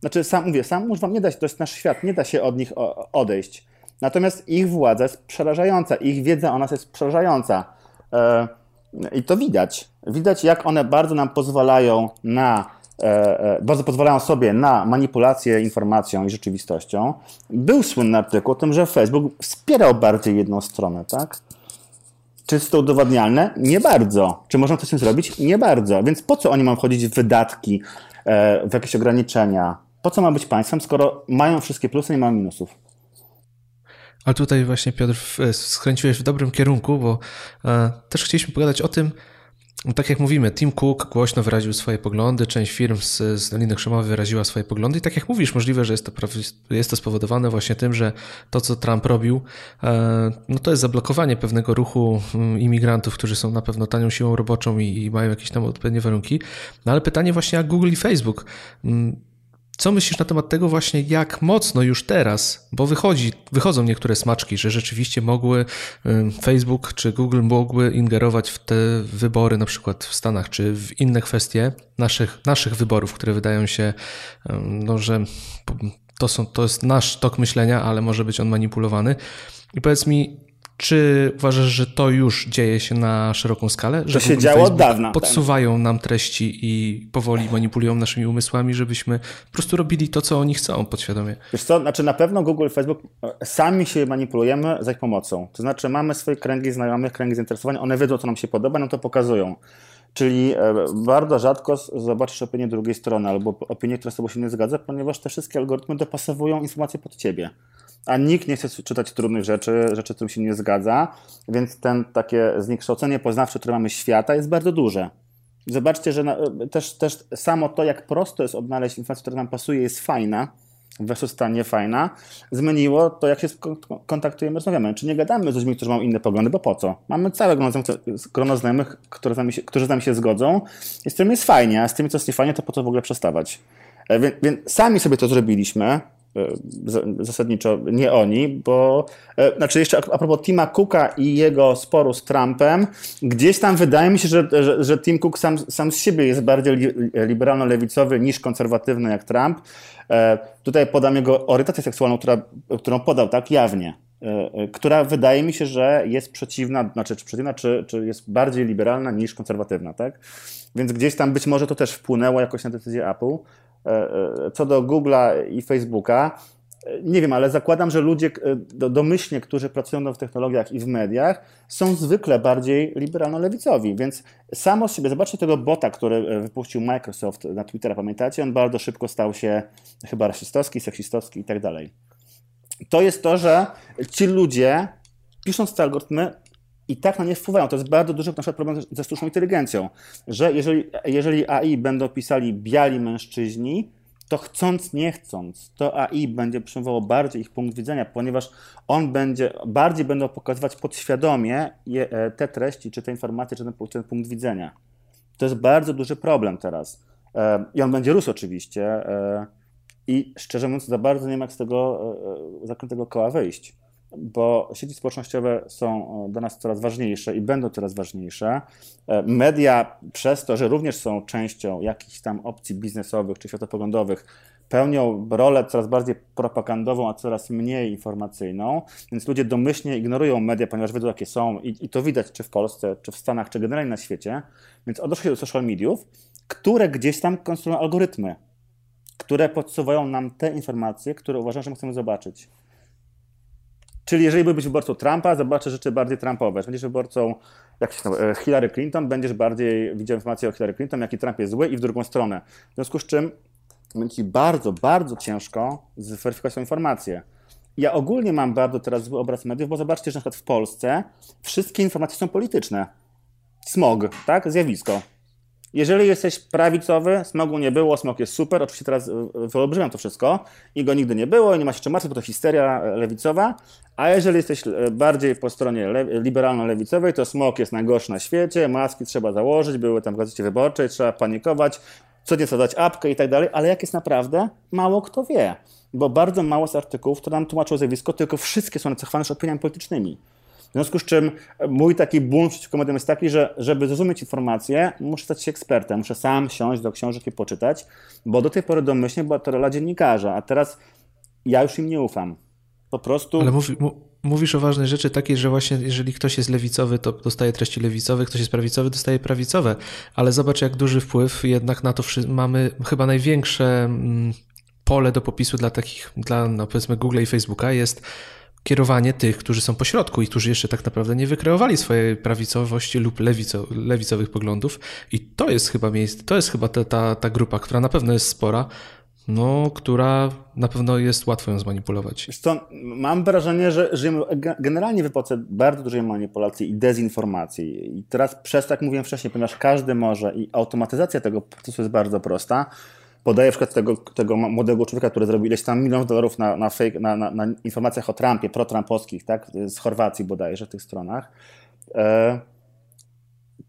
znaczy, sam mówię, sam już wam nie da się, to jest nasz świat, nie da się od nich odejść. Natomiast ich władza jest przerażająca, ich wiedza o nas jest przerażająca. E, I to widać. Widać, jak one bardzo nam pozwalają na, e, e, bardzo pozwalają sobie na manipulację informacją i rzeczywistością. Był słynny artykuł o tym, że Facebook wspierał bardziej jedną stronę, tak? Czy jest to udowadnialne? Nie bardzo. Czy można coś z tym zrobić? Nie bardzo. Więc po co oni mają wchodzić w wydatki, w jakieś ograniczenia? Po co ma być państwem, skoro mają wszystkie plusy i mają minusów? Ale tutaj właśnie Piotr skręciłeś w dobrym kierunku, bo e, też chcieliśmy pogadać o tym, tak jak mówimy, Tim Cook głośno wyraził swoje poglądy, część firm z, z Doliny Krzemowej wyraziła swoje poglądy i tak jak mówisz, możliwe, że jest to, jest to spowodowane właśnie tym, że to, co Trump robił, e, no to jest zablokowanie pewnego ruchu mm, imigrantów, którzy są na pewno tanią siłą roboczą i, i mają jakieś tam odpowiednie warunki. No ale pytanie właśnie jak Google i Facebook mm, co myślisz na temat tego właśnie, jak mocno już teraz, bo wychodzi, wychodzą niektóre smaczki, że rzeczywiście mogły Facebook czy Google mogły ingerować w te wybory, na przykład w Stanach, czy w inne kwestie naszych, naszych wyborów, które wydają się, no, że to, są, to jest nasz tok myślenia, ale może być on manipulowany. I powiedz mi, czy uważasz, że to już dzieje się na szeroką skalę? Że to się działo od dawna. Podsuwają nam treści i powoli manipulują naszymi umysłami, żebyśmy po prostu robili to, co oni chcą podświadomie. Wiesz co, znaczy na pewno Google i Facebook e, sami się manipulujemy za ich pomocą. To znaczy mamy swoje kręgi znajomych, kręgi zainteresowań, one wiedzą, co nam się podoba, nam to pokazują. Czyli e, bardzo rzadko zobaczysz opinię drugiej strony albo opinię, która z tobą się nie zgadza, ponieważ te wszystkie algorytmy dopasowują informacje pod ciebie a nikt nie chce czytać trudnych rzeczy, rzeczy, z którymi się nie zgadza, więc ten takie zniekształcenie poznawcze, które mamy świata, jest bardzo duże. Zobaczcie, że na, też, też samo to, jak prosto jest odnaleźć informację, która nam pasuje, jest fajna, versus ta niefajna, zmieniło to, jak się kontaktujemy, rozmawiamy. Czy nie gadamy z ludźmi, którzy mają inne poglądy, bo po co? Mamy całe grono, grono znajomych, którzy z, nami się, którzy z nami się zgodzą i z tym jest fajnie, a z tymi, co jest niefajnie, to po co w ogóle przestawać? E, więc, więc sami sobie to zrobiliśmy, zasadniczo nie oni, bo e, znaczy jeszcze a propos Tima Cooka i jego sporu z Trumpem, gdzieś tam wydaje mi się, że, że, że Tim Cook sam, sam z siebie jest bardziej liberalno-lewicowy niż konserwatywny jak Trump. E, tutaj podam jego orientację seksualną, która, którą podał tak jawnie która wydaje mi się, że jest przeciwna, znaczy czy przeciwna, czy, czy jest bardziej liberalna niż konserwatywna, tak? Więc gdzieś tam być może to też wpłynęło jakoś na decyzję Apple. E, e, co do Google'a i Facebooka, e, nie wiem, ale zakładam, że ludzie domyślnie, którzy pracują w technologiach i w mediach, są zwykle bardziej liberalno-lewicowi, więc samo z siebie, zobaczcie tego bota, który wypuścił Microsoft na Twittera, pamiętacie? On bardzo szybko stał się chyba rasistowski, seksistowski i tak dalej. To jest to, że ci ludzie, pisząc te algorytmy, i tak na nie wpływają. To jest bardzo duży na problem ze sztuczną inteligencją, że jeżeli, jeżeli AI będą pisali biali mężczyźni, to chcąc, nie chcąc, to AI będzie przyjmowało bardziej ich punkt widzenia, ponieważ on będzie, bardziej będą pokazywać podświadomie je, e, te treści, czy te informacje, czy ten, ten punkt widzenia. To jest bardzo duży problem teraz. E, I on będzie rósł oczywiście. E, I szczerze mówiąc, za bardzo nie ma z tego zakrętego koła wyjść bo sieci społecznościowe są e, do nas coraz ważniejsze i będą coraz ważniejsze. E, media, przez to, że również są częścią jakichś tam opcji biznesowych czy światopoglądowych, pełnią rolę coraz bardziej propagandową, a coraz mniej informacyjną, więc ludzie domyślnie ignorują media, ponieważ wiedzą, jakie są i, i to widać czy w Polsce, czy w Stanach, czy generalnie na świecie. Więc odnoszę się do social mediów, które gdzieś tam konstruują algorytmy, które podsuwają nam te informacje, które uważam, że my chcemy zobaczyć. Czyli jeżeli byłbyś wyborcą Trumpa, zobaczysz rzeczy bardziej Trumpowe. Będziesz wyborcą jak się nazywa, Hillary Clinton, będziesz bardziej widział informacje o Hillary Clinton, jaki Trump jest zły i w drugą stronę. W związku z czym będzie ci bardzo, bardzo ciężko zweryfikować tą informację. Ja ogólnie mam bardzo teraz zły obraz mediów, bo zobaczcie, że na przykład w Polsce wszystkie informacje są polityczne. Smog, tak? Zjawisko. Jeżeli jesteś prawicowy, smogu nie było, smog jest super, oczywiście teraz e, wyolbrzymiam to wszystko i go nigdy nie było i nie ma się czym martwić, bo to histeria e, lewicowa, a jeżeli jesteś e, bardziej po stronie liberalno-lewicowej, to smog jest najgorszy na świecie, maski trzeba założyć, były tam w gazecie wyborczej, trzeba panikować, co nieco dać apkę i tak dalej, ale jak jest naprawdę, mało kto wie, bo bardzo mało z artykułów, które nam tłumaczą zjawisko, tylko wszystkie są nacechowane opiniami politycznymi. W związku z czym mój taki bunt przeciwko mediom jest taki, że żeby zrozumieć informację, muszę stać się ekspertem, muszę sam siąść do książek i poczytać, bo do tej pory domyślnie była to rola dziennikarza, a teraz ja już im nie ufam. Po prostu... Ale mówi, mówisz o ważnej rzeczy takiej, że właśnie jeżeli ktoś jest lewicowy, to dostaje treści lewicowe, ktoś jest prawicowy, dostaje prawicowe. Ale zobacz, jak duży wpływ jednak na to mamy chyba największe mm, pole do popisu dla takich, dla no powiedzmy Google i Facebooka jest kierowanie tych, którzy są pośrodku i którzy jeszcze tak naprawdę nie wykreowali swojej prawicowości lub lewico, lewicowych poglądów. I to jest chyba miejsce, to jest chyba ta, ta, ta grupa, która na pewno jest spora, no, która na pewno jest łatwo ją zmanipulować. To, mam wrażenie, że żyjemy generalnie w epoce bardzo dużej manipulacji i dezinformacji. I teraz przez, tak mówiłem wcześniej, ponieważ każdy może i automatyzacja tego procesu jest bardzo prosta, podaję przykład tego, tego młodego człowieka, który zrobił ileś tam milionów dolarów na, na, fake, na, na, na informacjach o Trumpie, pro-trumpowskich, tak, z Chorwacji bodajże, w tych stronach. E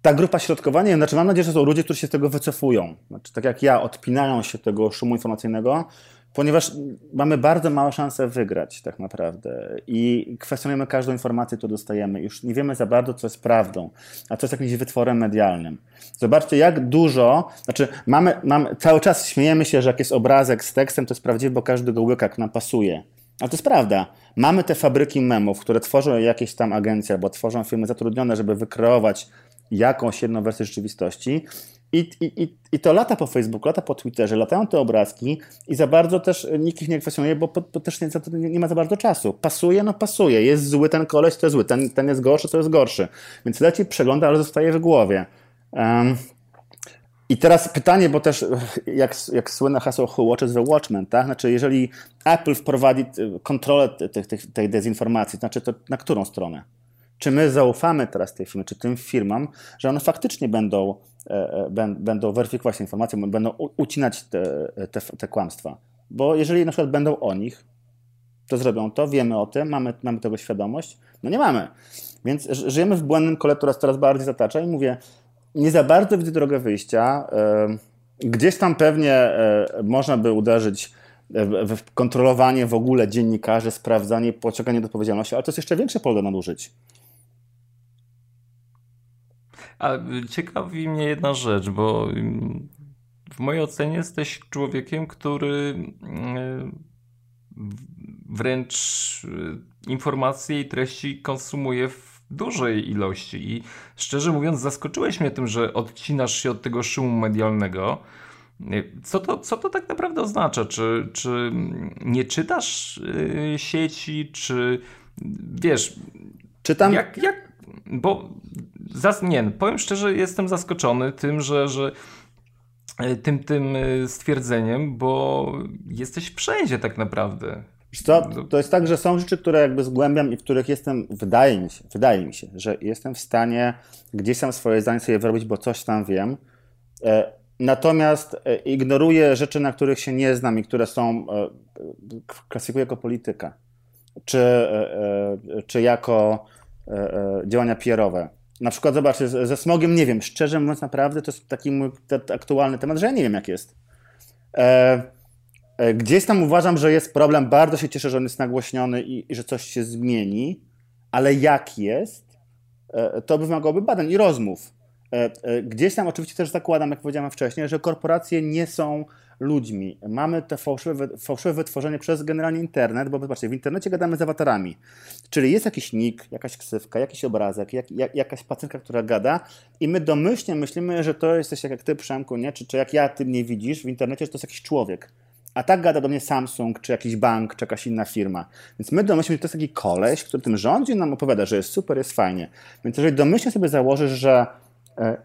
ta grupa środkowania, znaczy mam nadzieję, że są ludzie, którzy się z tego wycofują. Znaczy, tak jak ja, odpinają się tego szumu informacyjnego, ponieważ mamy bardzo małe szanse wygrać tak naprawdę i kwestionujemy każdą informację, którą dostajemy. Już nie wiemy za bardzo, co jest prawdą, a co jest jakimś wytworem medialnym. Zobaczcie, jak dużo, znaczy mamy, mamy cały czas śmiejemy się, że jak jest obrazek z tekstem, to jest prawdziwe, bo każdy go łyka, nam pasuje. Ale to jest prawda. Mamy te fabryki memów, które tworzą jakieś tam agencje albo tworzą firmy zatrudnione, żeby wykreować jakąś jedną wersję rzeczywistości. I, i, I to lata po Facebooku, lata po Twitterze, latają te obrazki i za bardzo też nikt ich nie kwestionuje, bo, bo też nie, nie, ma za bardzo czasu. Pasuje, no pasuje. Jest zły ten koleś, to jest zły. Ten, ten jest gorszy, to jest gorszy. Więc leci, przegląda, ale zostaje w głowie. Um, i teraz pytanie, bo też jak, jak słynne hasło Who Watches the Watchmen, tak? Znaczy, jeżeli Apple wprowadzi kontrolę tej dezinformacji, znaczy to na którą stronę? Czy my zaufamy teraz tej firmie, czy tym firmom, że one faktycznie będą, e, e, będą weryfikować informacje, będą ucinać te, te, te kłamstwa? Bo jeżeli na przykład będą o nich, to zrobią to, wiemy o tym, mamy, mamy tego świadomość? No nie mamy. Więc żyjemy w błędnym kole, która coraz bardziej zatacza i mówię, nie za bardzo widzę drogę wyjścia. E, gdzieś tam pewnie można by uderzyć w kontrolowanie w ogóle dziennikarzy, sprawdzanie, pociąganie do odpowiedzialności, ale to jest jeszcze większe pole do nadużyć. A ciekawi mnie jedna rzecz, bo mm, w mojej ocenie jesteś człowiekiem, który mm, wręcz y, informacje i treści konsumuje w dużej ilości. I szczerze mówiąc, zaskoczyłeś mnie tym, że odcinasz się od tego szumu medialnego. Co to, co to tak naprawdę oznacza? Czy, czy nie czytasz y, sieci, czy wiesz. Czytam. Jak, jak, bo zas, nie, powiem szczerze, jestem zaskoczony tym, że, że e, tym, tym e, stwierdzeniem, bo jesteś wszędzie tak naprawdę. Co? No. To jest tak, że są rzeczy, które jakby zgłębiam i w których jestem, wydaje mi się, wydaje mi się, że jestem w stanie gdzieś tam swoje zdanie sobie wyrobić, bo coś tam wiem. E, natomiast ignoruję rzeczy, na których się nie znam i które są, klasyfikuję jako polityka, czy, czy jako działania PR-owe. Na przykład, zobacz, ze smogiem nie wiem, szczerze mówiąc, naprawdę to jest taki mój aktualny temat, że ja nie wiem, jak jest. E, e, gdzieś tam uważam, że jest problem, bardzo się cieszę, że on jest nagłośniony i, i że coś się zmieni, ale jak jest, e, to by wymagałoby badań i rozmów. E, e, gdzieś tam oczywiście też zakładam, jak powiedziałem wcześniej, że korporacje nie są ludźmi. Mamy to fałszywe, fałszywe wytworzenie przez generalnie internet, bo zobaczcie, w internecie gadamy z awatarami. Czyli jest jakiś nick, jakaś ksywka, jakiś obrazek, jak, jak, jakaś pacjentka, która gada i my domyślnie myślimy, że to jesteś jak ty, Przemku, nie? Czy, czy jak ja, ty mnie widzisz w internecie, że to jest jakiś człowiek. A tak gada do mnie Samsung, czy jakiś bank, czy jakaś inna firma. Więc my domyślimy, że to jest taki koleś, który tym rządzi nam opowiada, że jest super, jest fajnie. Więc jeżeli domyślnie sobie założysz, że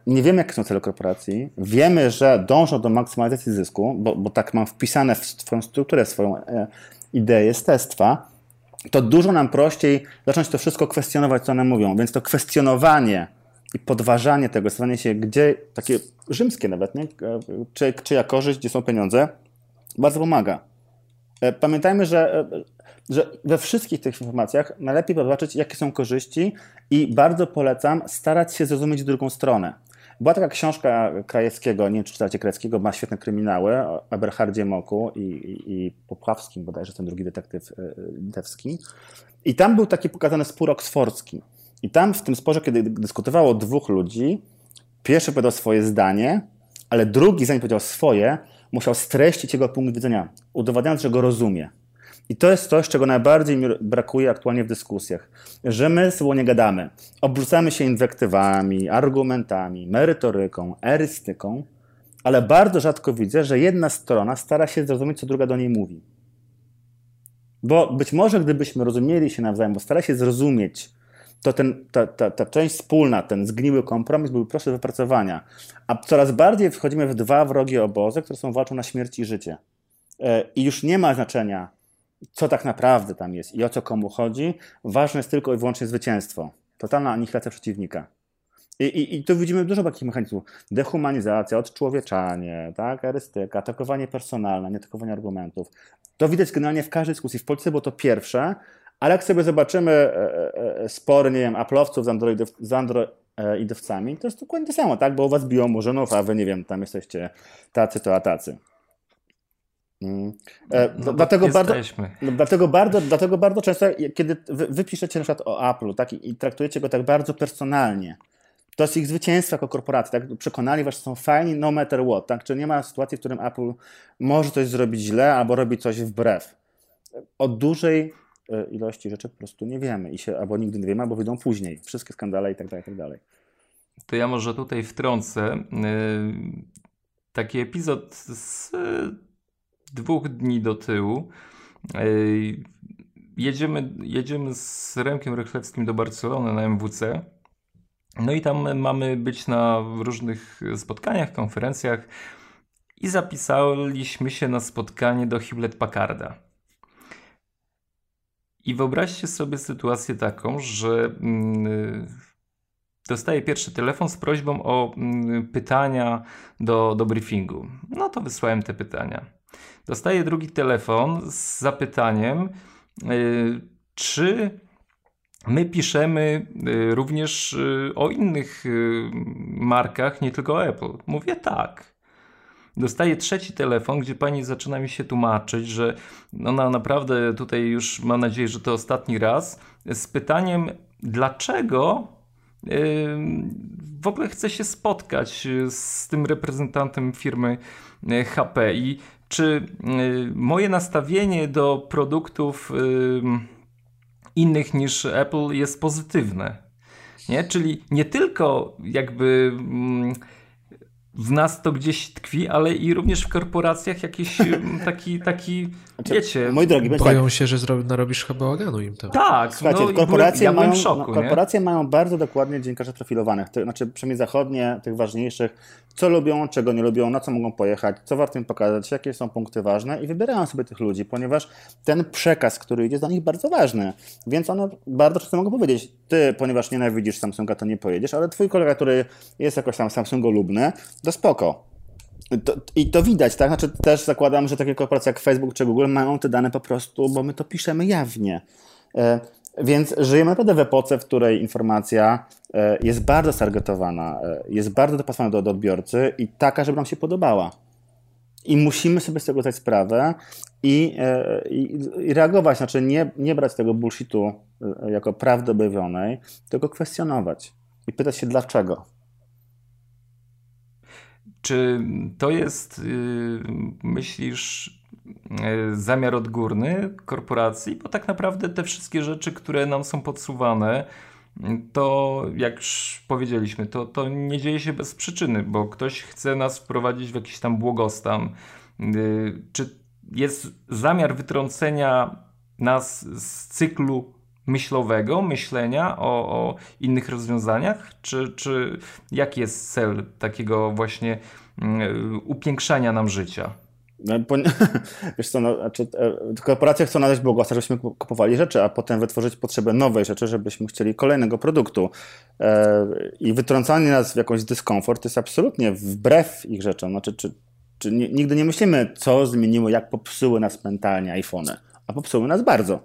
nie wiemy, jakie są cele korporacji. Wiemy, że dążą do maksymalizacji zysku, bo, bo tak mam wpisane w swoją strukturę, swoją e, ideę jestestwa. To dużo nam prościej zacząć to wszystko kwestionować, co one mówią. Więc to kwestionowanie i podważanie tego, zastanawianie się, gdzie, takie rzymskie nawet, nie? E, czy, czyja korzyść, gdzie są pieniądze, bardzo pomaga. Pamiętajmy, że że we wszystkich tych informacjach najlepiej zobaczyć, jakie są korzyści i bardzo polecam starać się zrozumieć drugą stronę. Była taka książka Krajewskiego, nie wiem czy czytacie Krajewskiego, ma świetne kryminały, o Eberhardzie Moku i, i, i Popławskim bodajże, ten drugi detektyw e, litewski. I tam był taki pokazany spór oksfordzki. I tam w tym sporze, kiedy dyskutowało dwóch ludzi, pierwszy powiedział swoje zdanie, ale drugi, zanim powiedział swoje, musiał streścić jego punkt widzenia, udowadniając, że go rozumie. I to jest coś, czego najbardziej mi brakuje aktualnie w dyskusjach, że my sobą nie gadamy. Obrzucamy się inwektywami, argumentami, merytoryką, erystyką, ale bardzo rzadko widzę, że jedna strona stara się zrozumieć, co druga do niej mówi. Bo być może gdybyśmy rozumieli się nawzajem, bo stara się zrozumieć, to ten, ta, ta, ta część wspólna, ten zgniły kompromis byłby prosty do wypracowania. A coraz bardziej wchodzimy w dwa wrogie obozy, które są walczą na śmierć i życie. i już nie ma znaczenia, co tak naprawdę tam jest i o co komu chodzi. Ważne jest tylko i wyłącznie zwycięstwo. Totalna anihilacja przeciwnika. I, i, I tu widzimy dużo takich mechanizmów. Dehumanizacja, odczłowieczanie, tak, erystyka, atakowanie personalne, nie atakowanie argumentów. To widać generalnie w każdej dyskusji. W Polsce było to pierwsze, ale jak sobie zobaczymy e, e, e, spory, nie wiem, aplowców z, androidów, z androidowcami, to jest dokładnie to samo, tak? Bo u was biją murzynów, a wy, nie wiem, tam jesteście tacy, to a tacy. Mm. E, no, dlatego, bardzo, dlatego, bardzo, dlatego bardzo często, kiedy wy, wy piszecie na przykład o Apple tak, i, i traktujecie go tak bardzo personalnie, to jest ich zwycięstwo jako korporacji, tak? Przekonali was, że są fajni no matter what, tak? Czy nie ma sytuacji, w którym Apple może coś zrobić źle albo robi coś wbrew. O dużej e, ilości rzeczy po prostu nie wiemy i się, albo nigdy nie wiemy, albo wyjdą później. Wszystkie skandale i tak dalej, i tak dalej. To ja może tutaj wtrącę e, taki epizod z dwóch dni do tyłu. Jedziemy, jedziemy z Remkiem Rychlewskim do Barcelony na MWC. No i tam mamy być na różnych spotkaniach, konferencjach i zapisaliśmy się na spotkanie do Hewlett Packarda. I wyobraźcie sobie sytuację taką, że mm, dostaję pierwszy telefon z prośbą o mm, pytania do, do briefingu. No to wysłałem te pytania. Dostaję drugi telefon z zapytaniem, y, czy my piszemy y, również y, o innych markach, nie tylko o Apple. Mówię tak. Dostaję trzeci telefon, gdzie pani zaczyna mi się tłumaczyć, że ona naprawdę tutaj już mam nadzieję, że to ostatni raz, z pytaniem, dlaczego w ogóle chce się spotkać z tym reprezentantem firmy HP i czy y, moje nastawienie do produktów y, innych niż Apple jest pozytywne. Nie? Czyli nie tylko jakby mm, w nas to gdzieś tkwi, ale i również w korporacjach jakiś taki, taki znaczy, wiecie... Moi drogi, boją się, że narobisz chyba bałaganu im tam. Tak, Słuchajcie, no, korporacje, ja mają, szoku, no, korporacje mają bardzo dokładnie dziennikarzy profilowanych, to znaczy przynajmniej zachodnie, tych ważniejszych, co lubią, czego nie lubią, na co mogą pojechać, co warto im pokazać, jakie są punkty ważne i wybierają sobie tych ludzi, ponieważ ten przekaz, który idzie, jest dla nich bardzo ważny. Więc one bardzo często mogą powiedzieć, ty, ponieważ nienawidzisz Samsunga, to nie pojedziesz, ale twój kolega, który jest jakoś tam Samsungolubny, to spoko. To, I to widać, tak? Znaczy też zakładam, że takie korporacje jak Facebook czy Google mają te dane po prostu, bo my to piszemy jawnie. E, więc żyjemy naprawdę w epoce, w której informacja e, jest bardzo targetowana, e, jest bardzo dopasowana do, do odbiorcy i taka, żeby nam się podobała. I musimy sobie z tego zdać sprawę i, i, i, reagować, znaczy nie, nie brać tego bullshitu jako prawdy objawionej, tylko kwestionować i pytać się dlaczego. Czy to jest, yy, myślisz, E, zamiar odgórny korporacji, bo tak naprawdę te wszystkie rzeczy, które nam są podsuwane, to jak już powiedzieliśmy, to, to nie dzieje się bez przyczyny, bo ktoś chce nas wprowadzić w jakiś tam błogostan. E, czy jest zamiar wytrącenia nas z cyklu myślowego, myślenia o, o innych rozwiązaniach, czy, czy jaki jest cel takiego właśnie mm, upiększania nam życia? No, wiesz co, no, znaczy, e, korporacje chcą nadać błogosławieństwo, żebyśmy kupowali rzeczy, a potem wytworzyć potrzebę nowej rzeczy, żebyśmy chcieli kolejnego produktu. E, I wytrącanie nas w jakąś dyskomfort jest absolutnie wbrew ich rzeczom. Znaczy, czy, czy nigdy nie myślimy, co zmieniło, jak popsuły nas mentalnie iPhony, a popsuły nas bardzo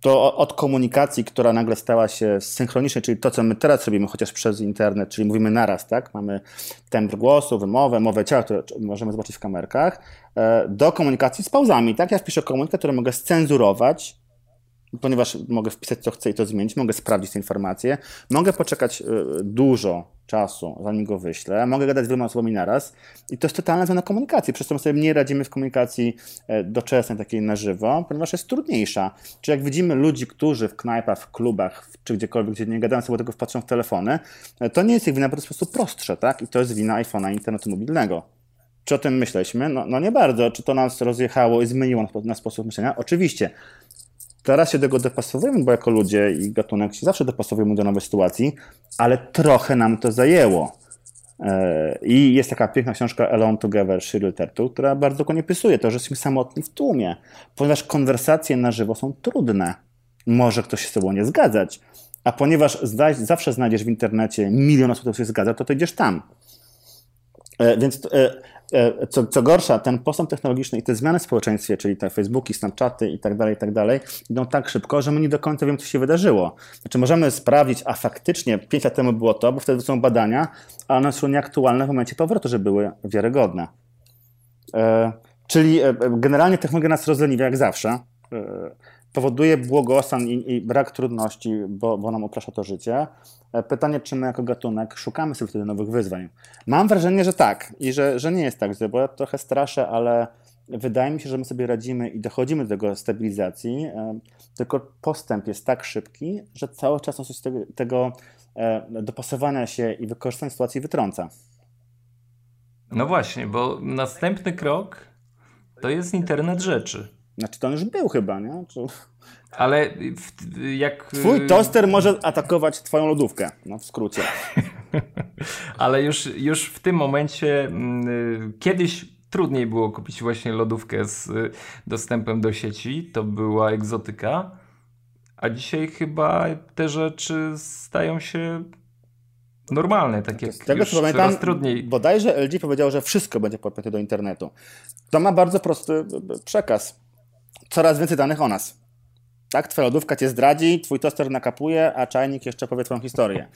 to od komunikacji, która nagle stała się synchroniczna, czyli to, co my teraz robimy, chociaż przez internet, czyli mówimy naraz, tak? Mamy temp głosu, wymowę, mowę ciała, które możemy zobaczyć w kamerkach, e, do komunikacji z pauzami, tak? Ja wpiszę komunikat, który mogę scenzurować, ponieważ mogę wpisać, co chcę i to zmienić, mogę sprawdzić te informacje, mogę poczekać e, dużo czasu, zanim go wyślę, mogę gadać z wieloma osobami naraz i to jest totalna zmiana komunikacji, przez to my sobie nie radzimy w komunikacji e, doczesnej, takiej na żywo, ponieważ jest trudniejsza. Czy jak widzimy ludzi, którzy w knajpach, w klubach, czy gdziekolwiek, gdzie nie gadają sobie, tylko wpatrzą w telefony, e, to nie jest ich wina, po prostu prostsze, tak? I to jest wina iPhone'a internetu mobilnego. Czy o tym myśleliśmy? No, no nie bardzo. Czy to nas rozjechało i zmieniło na sposób myślenia? Oczywiście. Teraz się do tego dopasowujemy, bo jako ludzie i gatunek się zawsze dopasowujemy do nowej sytuacji, ale trochę nam to zajęło. E, I jest taka piękna książka Alone Together Shirley Turtle, która bardzo dokładnie pisuje to, że jesteśmy samotni w tłumie, ponieważ konwersacje na żywo są trudne. Może ktoś się z tobą nie zgadzać, a ponieważ zawsze znajdziesz w internecie milion osób, które się zgadza, to ty idziesz tam. E, więc e, co, co gorsza, ten postęp technologiczny i te zmiany w społeczeństwie, czyli te Facebooki, Snapchaty i tak dalej, i tak dalej, idą tak szybko, że my nie do końca wiemy, co się wydarzyło. Znaczy możemy sprawdzić, a faktycznie 5 lat temu było to, bo wtedy są badania, a one są nieaktualne w momencie powrotu, że były wiarygodne. E, czyli generalnie technologia nas rozleniwia jak zawsze powoduje błogostan i, i brak trudności, bo, bo nam uprasza to życie. E, pytanie, czy my jako gatunek szukamy sobie wtedy nowych wyzwań? Mam wrażenie, że tak i że, że nie jest tak, bo ja trochę straszę, ale wydaje mi się, że my sobie radzimy i dochodzimy do tego stabilizacji, e, tylko postęp jest tak szybki, że cały czas coś tego, tego e, dopasowania się i wykorzystania sytuacji wytrąca. No właśnie, bo następny krok to jest internet rzeczy. Znaczy to on już był chyba, nie? Czy... Ale w, jak... Twój toster może atakować twoją lodówkę, no w skrócie. Ale już, już w tym momencie mm, kiedyś trudniej było kupić właśnie lodówkę z y, dostępem do sieci. To była egzotyka. A dzisiaj chyba te rzeczy stają się normalne, tak jak tego, już pamiętam, trudniej. Bodajże LG powiedział, że wszystko będzie podpięte do internetu. To ma bardzo prosty przekaz coraz więcej danych o nas. Tak, twoja lodówka cię zdradzi, twój toster nakapuje, a czajnik jeszcze powie twoją historię.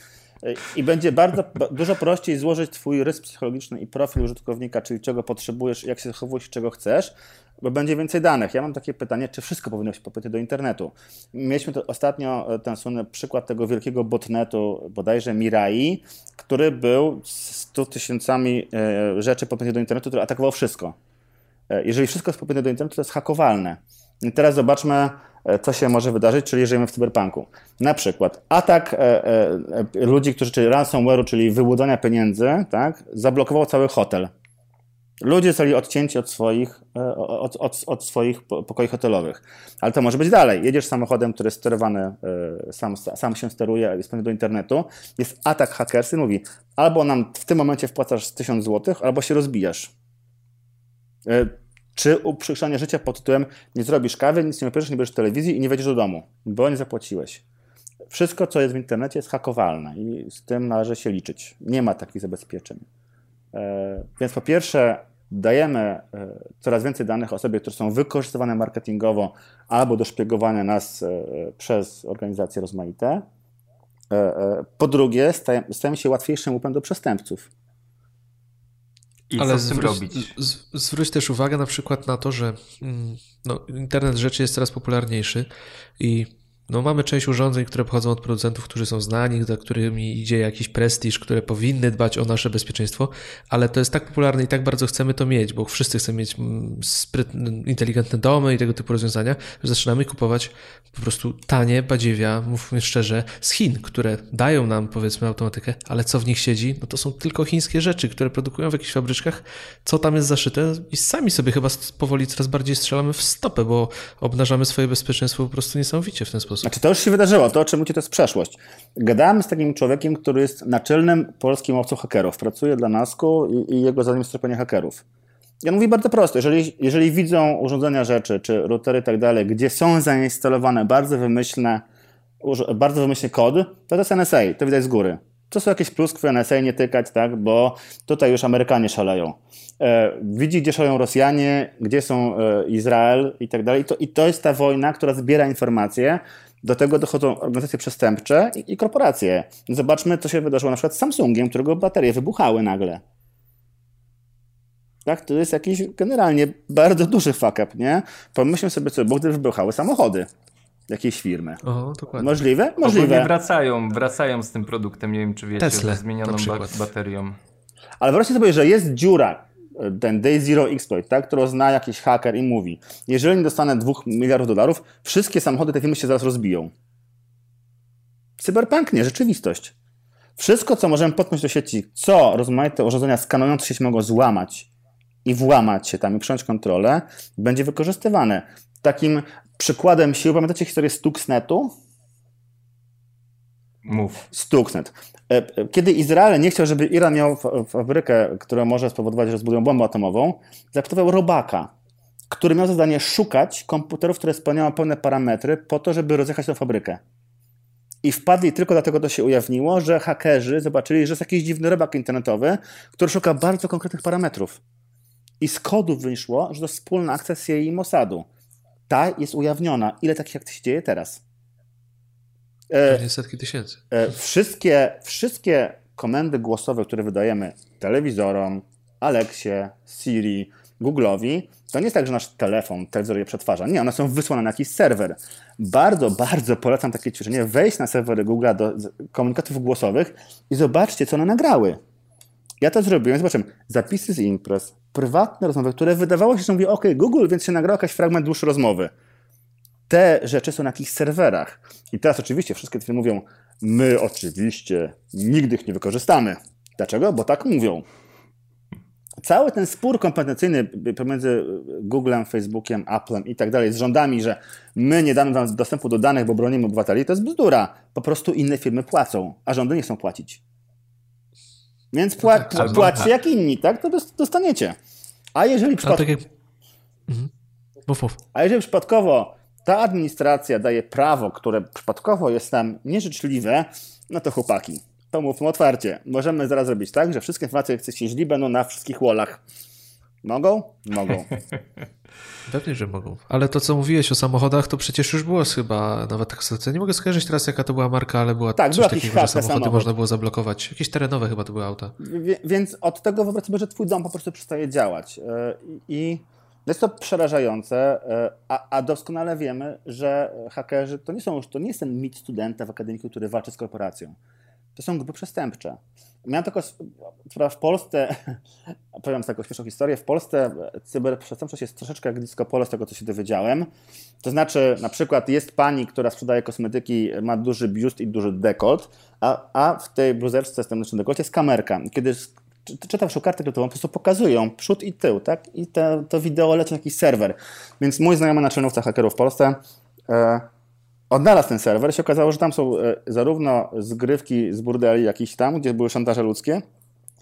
I będzie bardzo dużo prościej złożyć twój rys psychologiczny i profil użytkownika, czyli czego potrzebujesz, jak się zachowujesz, czego chcesz, bo będzie więcej danych. Ja mam takie pytanie, czy wszystko powinno się popytać do internetu? Mieliśmy to ostatnio e, ten słynny przykład tego wielkiego botnetu, bodajże Mirai, który był z 100 tysiącami e, rzeczy popytych do internetu, który atakował wszystko. E, jeżeli wszystko jest popytne do internetu, to jest hakowalne. I teraz zobaczmy, e, co się może wydarzyć, czyli żyjemy w cyberpunku. Na przykład atak e, ludzi, którzy, czyli ransomware'u, czyli wyłudzania pieniędzy, tak, zablokował cały hotel. Ludzie zostali odcięci od swoich, od, od, od, swoich pokoi hotelowych. Ale to może być dalej. Jedziesz samochodem, który jest sterowany, sam, sam się steruje, jest do internetu. Jest atak hakersy, mówi albo nam w tym momencie wpłacasz 1000 zł, albo się rozbijasz czy uprzykrzywanie życia pod tytułem nie zrobisz kawy, nic nie opierzesz, nie bierzesz telewizji i nie wejdziesz do domu, bo nie zapłaciłeś. Wszystko, co jest w internecie, jest hakowalne i z tym należy się liczyć. Nie ma takich zabezpieczeń. E, więc po pierwsze, dajemy e, coraz więcej danych o sobie, które są wykorzystywane marketingowo albo do szpiegowania nas e, przez organizacje rozmaite. Po drugie, stajemy się łatwiejszym łupem do przestępców. I Ale co z tym zwróć, robić? Zwróć też uwagę na przykład na to, że mm, no, internet rzeczy jest coraz popularniejszy i no, mamy część urządzeń, które pochodzą od producentów, którzy są znani, za którymi idzie jakiś prestiż, które powinny dbać o nasze bezpieczeństwo, ale to jest tak popularne i tak bardzo chcemy to mieć, bo wszyscy chcemy mieć mm, sprytne, inteligentne domy i tego typu rozwiązania, że zaczynamy kupować po prostu tanie badziewia, mówmy szczerze, z Chin, które dają nam powiedzmy automatykę, ale co w nich siedzi, no to są tylko chińskie rzeczy, które produkują w jakichś fabryczkach, co tam jest zaszyte? I sami sobie chyba powoli coraz bardziej strzelamy w stopę, bo obnażamy swoje bezpieczeństwo po prostu niesamowicie w ten sposób sposób. Znaczy to już się wydarzyło, to o czym mówicie to jest przeszłość. Gadałem z takim człowiekiem, który jest naczelnym polskim łowcą hakerów, pracuje dla NASKU i, i jego zadaniem jest tropienie hakerów. Ja mówię bardzo prosto, jeżeli, jeżeli widzą urządzenia rzeczy, czy routery i tak dalej, gdzie są zainstalowane bardzo wymyślne, bardzo wymyślny kod, to to jest NSA, to widać z góry. To są jakieś pluskwy NSA nie tykać, tak, bo tutaj już Amerykanie szaleją. E, widzi, gdzie szaleją Rosjanie, gdzie są e, Izrael i tak dalej. I to jest ta wojna, która zbiera informacje, do tego dochodzą organizacje przestępcze i, i korporacje. Zobaczmy, co się wydarzyło na przykład z Samsungiem, którego baterie wybuchały nagle. Tak, to jest jakiś generalnie bardzo duży fuck up, nie? Pomyślmy sobie, co było, gdyby wybuchały samochody jakiejś firmy. O, dokładnie. Możliwe? Możliwe. Ogólnie wracają, wracają z tym produktem, nie wiem czy wiecie, Tesla, zmienioną baterią. Ale wyobraźcie sobie, że jest dziura, ten Day Zero Exploit, tak, którą zna jakiś haker i mówi, jeżeli nie dostanę 2 miliardów dolarów, wszystkie samochody tej firmy się zaraz rozbiją. Cyberpunk nie, rzeczywistość. Wszystko, co możemy potknąć do sieci, co rozmaite urządzenia skanujące sieć mogą złamać i włamać się tam i przejąć kontrolę, będzie wykorzystywane. Takim przykładem sił, pamiętacie historię Stuxnetu? Mów. Stuxnet. E, kiedy Izrael nie chciał, żeby Iran miał fabrykę, która może spowodować, że zbudują bombę atomową, zaaktywował robaka, który miał zadanie szukać komputerów, które spełniają pewne parametry po to, żeby rozjechać tę fabrykę. I wpadli tylko dlatego to się ujawniło, że hakerzy zobaczyli, że jest jakiś dziwny robak internetowy, który szuka bardzo konkretnych parametrów. I z kodu wyszło, że to wspólna akcja CIA i Mossadu. Ta jest ujawniona. Ile takich akcji się dzieje teraz? E, setki tysięcy. E, wszystkie, wszystkie komendy głosowe, które wydajemy telewizorom, Alexie, Siri, Google'owi, to nie jest tak, że nasz telefon, telewizor je przetwarza. Nie, one są wysłane na jakiś serwer. Bardzo, bardzo polecam takie ćwiczenie. Wejść na serwery Google'a do komunikatów głosowych i zobaczcie, co one nagrały. Ja to zrobiłem, zobaczyłem. Zapisy z imprez, prywatne rozmowy, które wydawało się, że mówię, ok, Google, więc się nagrał jakiś fragment dłuższej rozmowy. Te rzeczy są na jakichś serwerach. I teraz oczywiście wszystkie firmy mówią, my oczywiście nigdy ich nie wykorzystamy. Dlaczego? Bo tak mówią cały ten spór kompetencyjny pomiędzy Googlem, Facebookiem, Applem i tak dalej, z rządami, że my nie damy wam dostępu do danych, bo bronimy obywateli, to jest bzdura. Po prostu inne firmy płacą, a rządy nie chcą płacić. Więc pła no tak, płaćcie jak inni, tak? To dostaniecie. A jeżeli przypadkowo... Tak jak... mhm. A jeżeli przypadkowo ta administracja daje prawo, które przypadkowo jest nam nieżyczliwe, no to chłopaki, to mówmy otwarcie. Możemy zaraz zrobić tak, że wszystkie informacje, które chcecie źli, będą na wszystkich wallach. Mogą? Mogą. Pewnie, że mogą. Ale to, co mówiłeś o samochodach, to przecież już było chyba nawet tak. Nie mogę skojarzyć teraz, jaka to była marka, ale była tak, coś takiego, że samochody samochód. można było zablokować. Jakieś terenowe chyba to były auta. więc od tego wobec tego, że twój dom po prostu przestaje działać. E, I jest to przerażające, e, a, a, doskonale wiemy, że hakerzy to nie są już, to nie jest ten mit studenta w akademiku, który walczy z korporacją to są grupy przestępcze. Miałem taką, w Polsce, powiem taką śmieszną historię, w Polsce cyberprzestępczość jest troszeczkę jak disco polo, z tego co się dowiedziałem. To znaczy, na przykład jest pani, która sprzedaje kosmetyki, ma duży biust i duży dekolt, a, a w tej bluzeczce z tym dekolcie jest kamerka. Kiedy czytam waszą kartę kredytową, po prostu pokazują przód i tył, tak? I te, to wideo leci na jakiś serwer. Więc mój znajomy naczelnówca hakerów w Polsce e, odnalazł ten serwer i się okazało, że tam są e, zarówno zgrywki z burdeli jakiś tam, gdzie były szantaże ludzkie,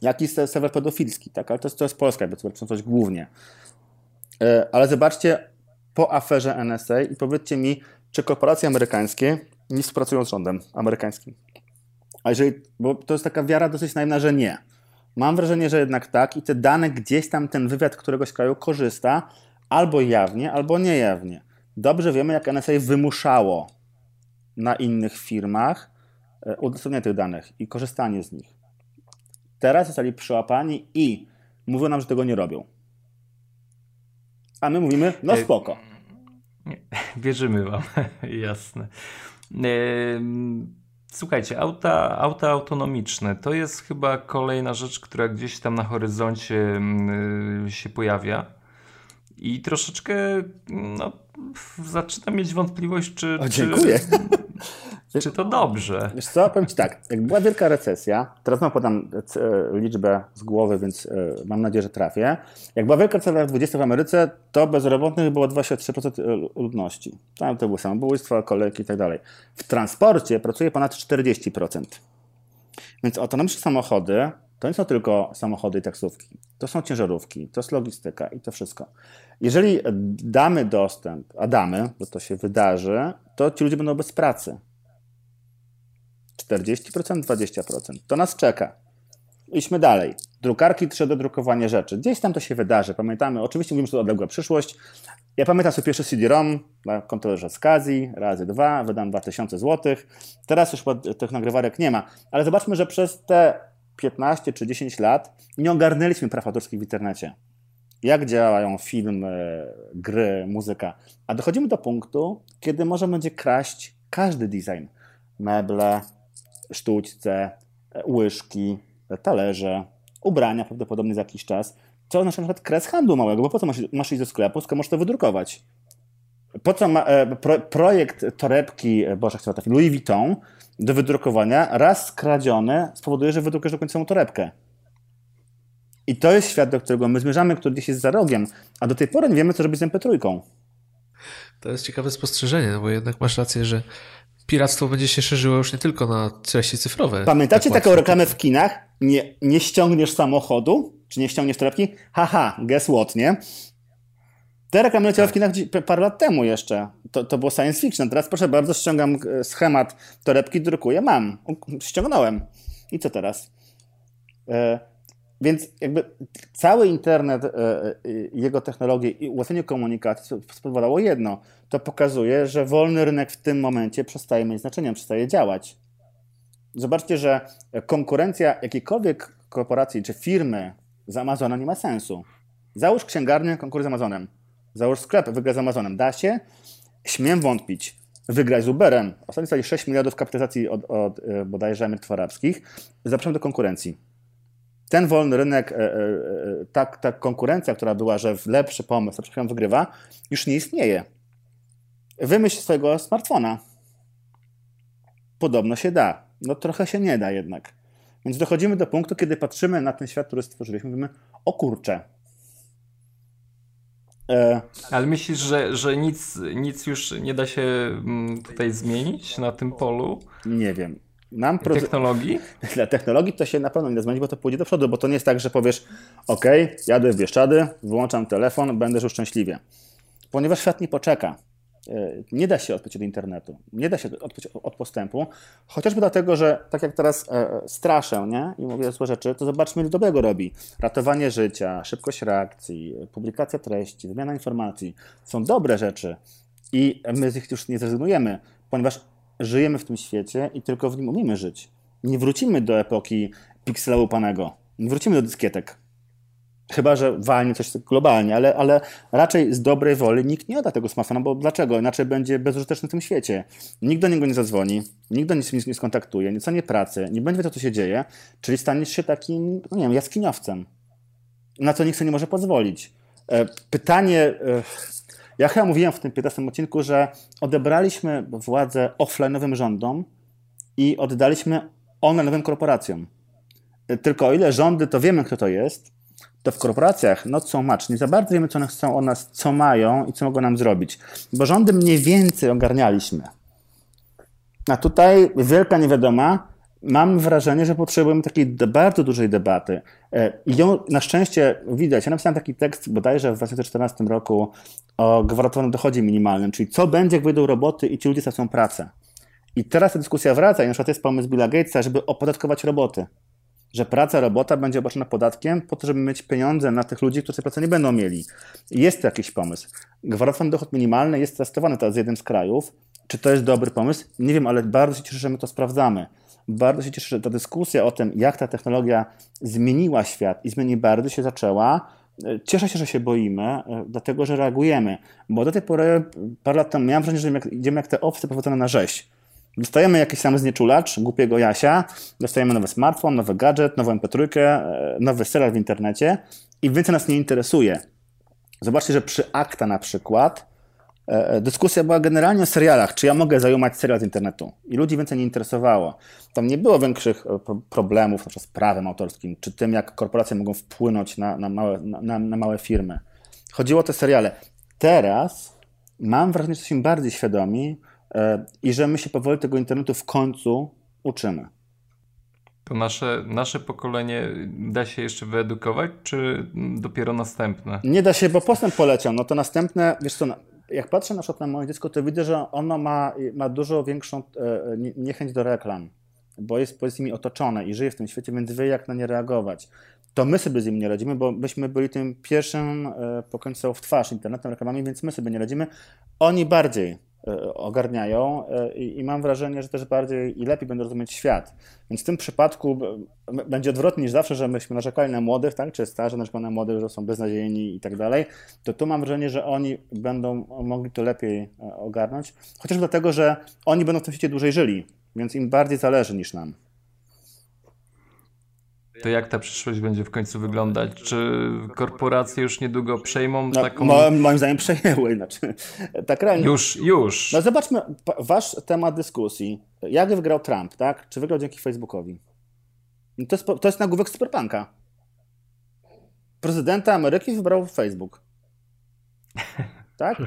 jak i serwer pedofilski, tak? Ale to jest, to jest Polska coś głównie. E, ale zobaczcie po aferze NSA i powiedzcie mi, czy korporacje amerykańskie nie współpracują z rządem amerykańskim? A jeżeli, bo to jest taka wiara dosyć naiwna, że nie. Mam wrażenie, że jednak tak i te dane gdzieś tam ten wywiad któregoś kraju korzysta albo jawnie, albo niejawnie. Dobrze wiemy, jak NSA wymuszało na innych firmach e, udostępnianie tych danych i korzystanie z nich. Teraz zostali przyłapani i mówią nam, że tego nie robią. A my mówimy, no e, spoko. Wierzymy wam, jasne. Słuchajcie, auta, auta autonomiczne to jest chyba kolejna rzecz, która gdzieś tam na horyzoncie się pojawia. I troszeczkę no, zaczynam mieć wątpliwość, czy. O, dziękuję. Czy, czy to dobrze? Wiesz co, powiem Ci tak, jak była wielka recesja, teraz mam podam e, liczbę z głowy, więc e, mam nadzieję, że trafię. Jak była wielka recesja w 20 w Ameryce, to bezrobotnych było 23% e, ludności. Tam to były samobójstwa, kolejki i tak dalej. W transporcie pracuje ponad 40%. Więc autonomiczne samochody to nie są tylko samochody i taksówki. To są ciężarówki, to jest logistyka i to wszystko. Jeżeli damy dostęp, a damy, bo to się wydarzy, to ci ludzie będą bez pracy. 40%, 20%. To nas czeka. Idźmy dalej. Drukarki 3D, drukowanie rzeczy. Gdzieś tam to się wydarzy. Pamiętamy, oczywiście mówimy, że to odległa przyszłość. Ja pamiętam sobie pierwszy CD-ROM na kontrolerze z Kazi, razy dwa, wydam 2000 zł. Teraz już tych nagrywarek nie ma. Ale zobaczmy, że przez te 15 czy 10 lat nie ogarnęliśmy praw autorskich w internecie. Jak działają filmy, gry, muzyka. A dochodzimy do punktu, kiedy można będzie kraść każdy design. Meble, sztućce, łyżki, talerze, ubrania prawdopodobnie za jakiś czas. To na przykład kres handlu małego, bo po co masz, masz iść do sklepu, skoro możesz to wydrukować? Po co ma, e, pro, projekt torebki, e, Boże, chcę Louis Vuitton do wydrukowania, raz skradziony, spowoduje, że wydrukujesz do końca torebkę. I to jest świat, do którego my zmierzamy, który gdzieś jest za rogiem, a do tej pory nie wiemy, co robić z MP3. To jest ciekawe spostrzeżenie, no bo jednak masz rację, że piractwo będzie się szerzyło już nie tylko na treści cyfrowe. Pamiętacie tak taką reklamę w kinach? Nie, nie ściągniesz samochodu, czy nie ściągniesz torebki? Haha, guess what, nie? Te reklamy leciały w kinach parę lat temu jeszcze. To, to było science fiction. Teraz proszę bardzo, ściągam e, schemat torebki, drukuję, mam. Ściągnąłem. I co teraz? E, więc jakby cały internet, e, e, jego technologie i ułatwienie komunikacji spowodowało jedno. To pokazuje, że wolny rynek w tym momencie przestaje mieć znaczenie, przestaje działać. Zobaczcie, że konkurencja jakiejkolwiek korporacji czy firmy z Amazona nie ma sensu. Załóż księgarnię, konkuruj z Amazonem. Załóż sklep, wygraj z Amazonem. Da się? Śmiem wątpić. Wygraj z Uberem. Ostatnio stali 6 miliardów kapitalizacji od, od e, bodajże emerytów arabskich. Zapraszam do konkurencji ten wolny rynek, e, e, ta, ta konkurencja, która była, że lepszy pomysł, program wygrywa, już nie istnieje. Wymyśl swojego smartfona. Podobno się da. No trochę się nie da jednak. Więc dochodzimy do punktu, kiedy patrzymy na ten świat, który stworzyliśmy, mówimy, o kurczę. E... Ale myślisz, że, że nic, nic już nie da się mm, tutaj zmienić na tym polu? Nie wiem. Proce... Technologii? Dla technologii to się na pewno nie da zmienić, bo to pójdzie do przodu, bo to nie jest tak, że powiesz, OK, jadę w Bieszczady, wyłączam telefon, będę żył szczęśliwie. Ponieważ świat nie poczeka. E, nie da się odpiąć od internetu, nie da się odpiąć od postępu, chociażby dlatego, że tak jak teraz e, straszę nie? i mówię złe rzeczy, to zobaczmy, ile dobrego robi. Ratowanie życia, szybkość reakcji, publikacja treści, wymiana informacji są dobre rzeczy i my z nich już nie zrezygnujemy, ponieważ żyjemy w tym świecie i tylko w nim umiemy żyć. Nie wrócimy do epoki piksela łupanego. Nie wrócimy do dyskietek. Chyba, że walnie coś globalnie, ale, ale raczej z dobrej woli nikt nie odda tego smartfona, bo dlaczego? Inaczej będzie bezużyteczny w tym świecie. Nikt do niego nie zadzwoni, nikt do niego nie skontaktuje, nie dostanie pracy, nie będzie wiedział, co się dzieje, czyli staniesz się takim, no nie wiem, jaskiniowcem. Na co nikt sobie nie może pozwolić. E, pytanie, e, ja chyba mówiłem w tym 15 odcinku, że odebraliśmy władzę offline'owym rządom i oddaliśmy online'owym korporacjom. Tylko o ile rządy to wiemy, kto to jest, to w korporacjach not so much. Nie za bardzo wiemy, co one chcą od nas, co mają i co mogą nam zrobić. Bo rządy mniej więcej ogarnialiśmy. A tutaj wielka niewiadoma, mam wrażenie, że potrzebujemy takiej bardzo dużej debaty. E, I ją na szczęście widać. Ja napisałem taki tekst bodajże w 2014 roku o gwarantowanym dochodzie minimalnym, czyli co będzie, jak wyjdą roboty i ci ludzie stracą pracę. I teraz ta dyskusja wraca i na przykład jest pomysł Billa Gatesa, żeby opodatkować roboty. Że praca, robota będzie obarczona podatkiem po to, żeby mieć pieniądze na tych ludzi, którzy pracy nie będą mieli. Jest to jakiś pomysł. Gwarantowany dochód minimalny jest testowany teraz w jednym z krajów. Czy to jest dobry pomysł? Nie wiem, ale bardzo się cieszę, że my to sprawdzamy. Bardzo się cieszę, że ta dyskusja o tym, jak ta technologia zmieniła świat i zmieni bardzo się zaczęła. Cieszę się, że się boimy, e, dlatego że reagujemy. Bo do tej pory, parę lat temu, miałem wrażenie, że idziemy jak te owce prowadzone na rzeź. Dostajemy jakiś sam znieczulacz, głupiego Jasia, dostajemy nowy smartfon, nowy gadżet, nową mp e, nowy serial w internecie i więcej nas nie interesuje. Zobaczcie, że przy Akta na przykład E, e, dyskusja była generalnie o serialach, czy ja mogę zajumać serial z internetu. I ludzi więcej nie interesowało. Tam nie było większych problemów z prawem autorskim, czy tym, jak korporacje mogą wpłynąć na, na, małe, na, na małe firmy. Chodziło o te seriale. Teraz mam wrażenie, że jesteśmy bardziej świadomi i że my się powoli tego internetu w końcu uczymy. To nasze, nasze pokolenie da się jeszcze wyedukować, czy dopiero następne? Nie da się, bo postęp poleciał. No to następne, wiesz co, jak patrzę na przykład na moje dziecko, to widzę, że ono ma, ma dużo większą e, niechęć do reklam, bo jest powiedzmy nimi otoczone i żyje w tym świecie, więc wie jak na nie reagować. To my sobie z nim nie radzimy, bo myśmy byli tym pierwszym e, pokońcą w twarz internetem, reklamami, więc my sobie nie radzimy. Oni bardziej ogarniają e, i, mam wrażenie, że też bardziej i lepiej będą rozumieć świat. Więc w tym przypadku będzie odwrotnie niż zawsze, że myśmy narzekali na młodych, tak? czy starzy narzekali na młodych, że są beznadziejni i tak dalej, to tu mam wrażenie, że oni będą mogli to lepiej e, ogarnąć, chociażby dlatego, że oni będą w tym świecie dłużej żyli, więc im bardziej zależy niż nam. To jak ta przyszłość będzie w końcu wyglądać? Czy korporacje już niedługo przejmą no, taką... moim zdaniem przejęły. Znaczy, tak realnie. Już, już. No zobaczmy wasz temat dyskusji. Jak wygrał Trump, tak? Czy wygrał dzięki Facebookowi? No to jest, to jest nagłówek Superpunka. Prezydenta Ameryki wybrał Facebook. Tak?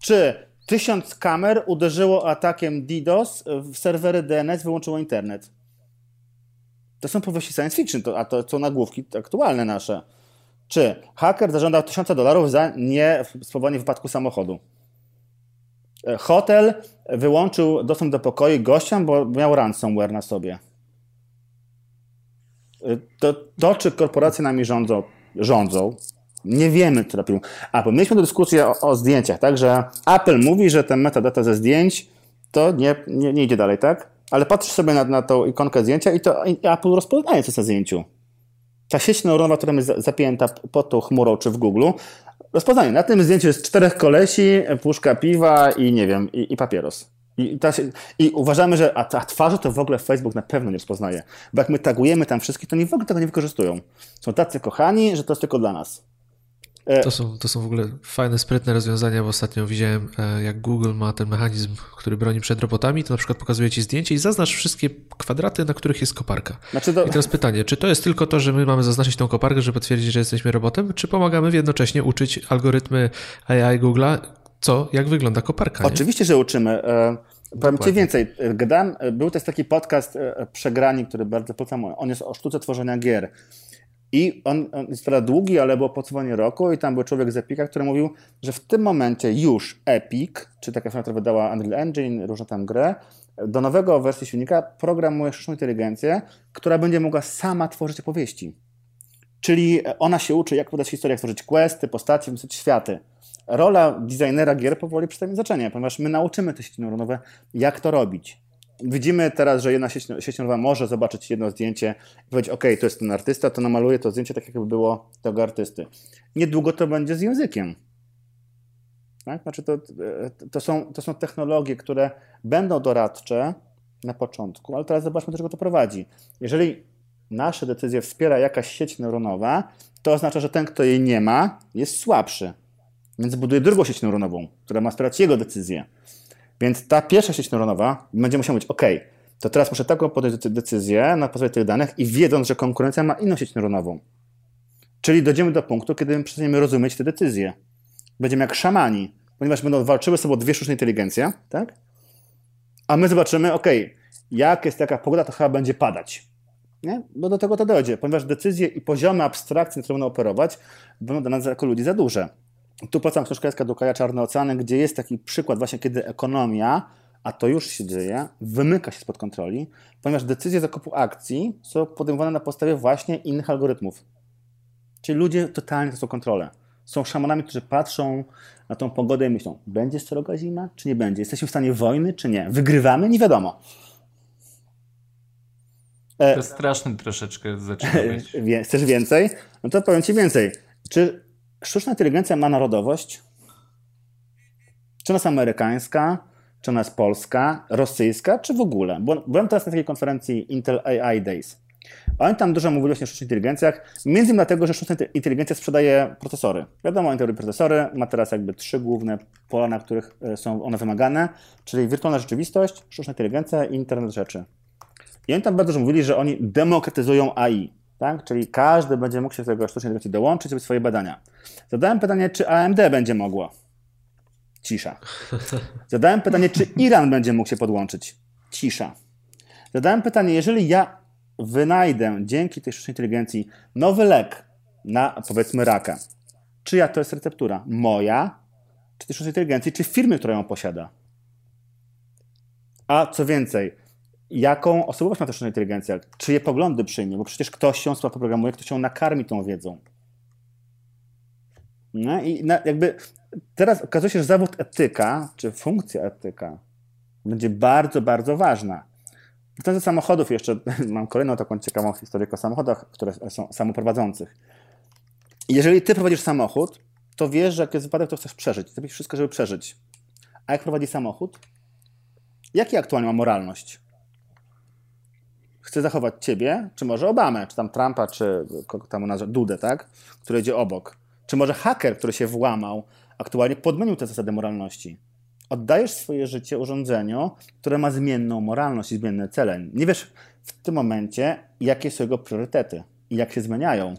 Czy Tysiąc kamer uderzyło atakiem DDoS w serwery DNS, wyłączyło internet. To są powieści science fiction, to, a to są nagłówki aktualne nasze. Czy haker zażądał tysiąca dolarów za nie spowodowanie wypadku samochodu? E, hotel wyłączył dostęp do pokoju gościom, bo miał ransomware na sobie. E, to, to czy korporacje nami rządzą, rządzą nie wiemy, co robią. A, mieliśmy dyskusję o, o zdjęciach, tak, że Apple mówi, że ten metadata ze zdjęć to nie, nie, nie idzie dalej, tak? Ale patrzysz sobie na, na tą ikonkę zdjęcia i to Apple rozpoznaje, co jest na zdjęciu. Ta sieć neuronowa, która jest zapięta pod tą chmurą czy w Google, rozpoznaje. Na tym zdjęciu jest czterech kolesi, puszka piwa i nie wiem, i, i papieros. I, ta, I, uważamy, że a, a to w ogóle Facebook na pewno nie rozpoznaje. Bo jak my tagujemy tam wszystkich, to oni w ogóle tego nie wykorzystują. Są tacy kochani, że to jest tylko dla nas. E, to są, to są w ogóle fajne, sprytne rozwiązania, bo ostatnio widziałem, e, jak Google ma ten mechanizm, który broni przed robotami, to na przykład pokazuje ci zdjęcie i zaznacz wszystkie kwadraty, na których jest koparka. Znaczy to... I teraz pytanie, czy to jest tylko to, że my mamy zaznaczyć tą koparkę, żeby potwierdzić, że jesteśmy robotem, czy pomagamy jednocześnie uczyć algorytmy AI Google'a, co, jak wygląda koparka? Oczywiście, że uczymy. E, powiem Ci więcej. Gadałem, był też taki podcast Przegrani, który bardzo polecam. On jest o sztuce tworzenia gier. I on, on jest prawda długi, ale było podsumowanie roku i tam był człowiek z Epica, który mówił, że w tym momencie już Epic, czy taka firma, która wydała Unreal Engine, różne tam grę, do nowego wersji silnika programuje sztuczną inteligencję, która będzie mogła sama tworzyć opowieści. Czyli ona się uczy, jak podać historię, jak tworzyć questy, postacie, wymyślać światy. Rola designera gier powoli przestaje znaczenie, ponieważ my nauczymy te sieci neuronowe, jak to robić. Widzimy teraz, że jedna sieć, sieć może zobaczyć jedno zdjęcie i powiedzieć, ok, to jest ten artysta, to namaluje to zdjęcie tak, jakby było tego artysty. Niedługo to będzie z językiem. Tak? Znaczy to, to, są, to są technologie, które będą doradcze na początku, ale teraz zobaczmy, do czego to prowadzi. Jeżeli nasze decyzje wspiera jakaś sieć neuronowa, to oznacza, że ten, kto jej nie ma, jest słabszy. Więc buduje drugą sieć neuronową, która ma wspierać jego decyzje. Więc ta pierwsza sieć neuronowa będzie musiała mówić, OK, to teraz muszę taką podjąć decyzję na podstawie tych danych i wiedząc, że konkurencja ma inną sieć neuronową. Czyli dojdziemy do punktu, kiedy przestaniemy rozumieć te decyzje. Będziemy jak szamani, ponieważ będą walczyły sobie dwie sztuczne inteligencje, tak? A my zobaczymy, OK, jak jest taka pogoda, to chyba będzie padać. Nie? Bo do tego to dojdzie, ponieważ decyzje i poziomy abstrakcji, które będą operować, będą dla nas jako ludzi za duże. Tu polecam książkę Eska Dukaja Czarne Oceany, gdzie jest taki przykład właśnie, kiedy ekonomia, a to już się dzieje, wymyka się spod kontroli, ponieważ decyzje zakupu akcji są podejmowane na podstawie właśnie innych algorytmów. Czyli ludzie totalnie to są kontrolę. Są szamanami, którzy patrzą na tą pogodę i myślą, będzie sroga zima, czy nie będzie? Jesteśmy w stanie wojny, czy nie? Wygrywamy? Nie wiadomo. To straszny troszeczkę zaczyna być. Chcesz więcej? No to powiem Ci więcej. Czy sztuczna inteligencja ma narodowość? Czy ona jest amerykańska, czy ona jest polska, rosyjska, czy w ogóle? Byłem teraz na takiej konferencji Intel AI Days. Oni tam dużo mówili o sztucznych inteligencjach, między innymi dlatego, że sztuczna inteligencja sprzedaje procesory. Wiadomo, Intel robi procesory, ma teraz jakby trzy główne pola, na których e, są one wymagane, czyli wirtualna rzeczywistość, sztuczna inteligencja i internet rzeczy. I oni tam bardzo dużo mówili, że oni demokratyzują AI tak? Czyli każdy będzie mógł się do tego sztucznej inteligencji dołączyć i swoje badania. Zadałem pytanie, czy AMD będzie mogło. Cisza. Zadałem pytanie, czy Iran będzie mógł się podłączyć. Cisza. Zadałem pytanie, jeżeli ja wynajdę dzięki tej sztucznej inteligencji nowy lek na powiedzmy raka, czyja to jest receptura? Moja, czy tej sztucznej inteligencji, czy firmy, która ją posiada? A co więcej, jaką osobowość ma ta sztuczna inteligencja, czyje poglądy przyjmie, bo przecież ktoś się programuje, ktoś się nakarmi tą wiedzą. No i na, jakby teraz okazuje się, że zawód etyka, czy funkcja etyka będzie bardzo, bardzo ważna. W samochodów jeszcze mam kolejną taką ciekawą historię o samochodach, które są samoprowadzących. Jeżeli ty prowadzisz samochód, to wiesz, że jak jest wypadek, to chcesz przeżyć. Zrobisz wszystko, żeby przeżyć. A jak prowadzi samochód? Jaki aktualnie ma moralność? Chce zachować ciebie, czy może Obamę, czy tam Trumpa, czy kogo tam nazwa, Dudę, tak? Który idzie obok. Czy może haker, który się włamał, aktualnie podmienił te zasady moralności. Oddajesz swoje życie urządzeniu, które ma zmienną moralność i zmienne cele. Nie wiesz w tym momencie, jakie są jego priorytety i jak się zmieniają.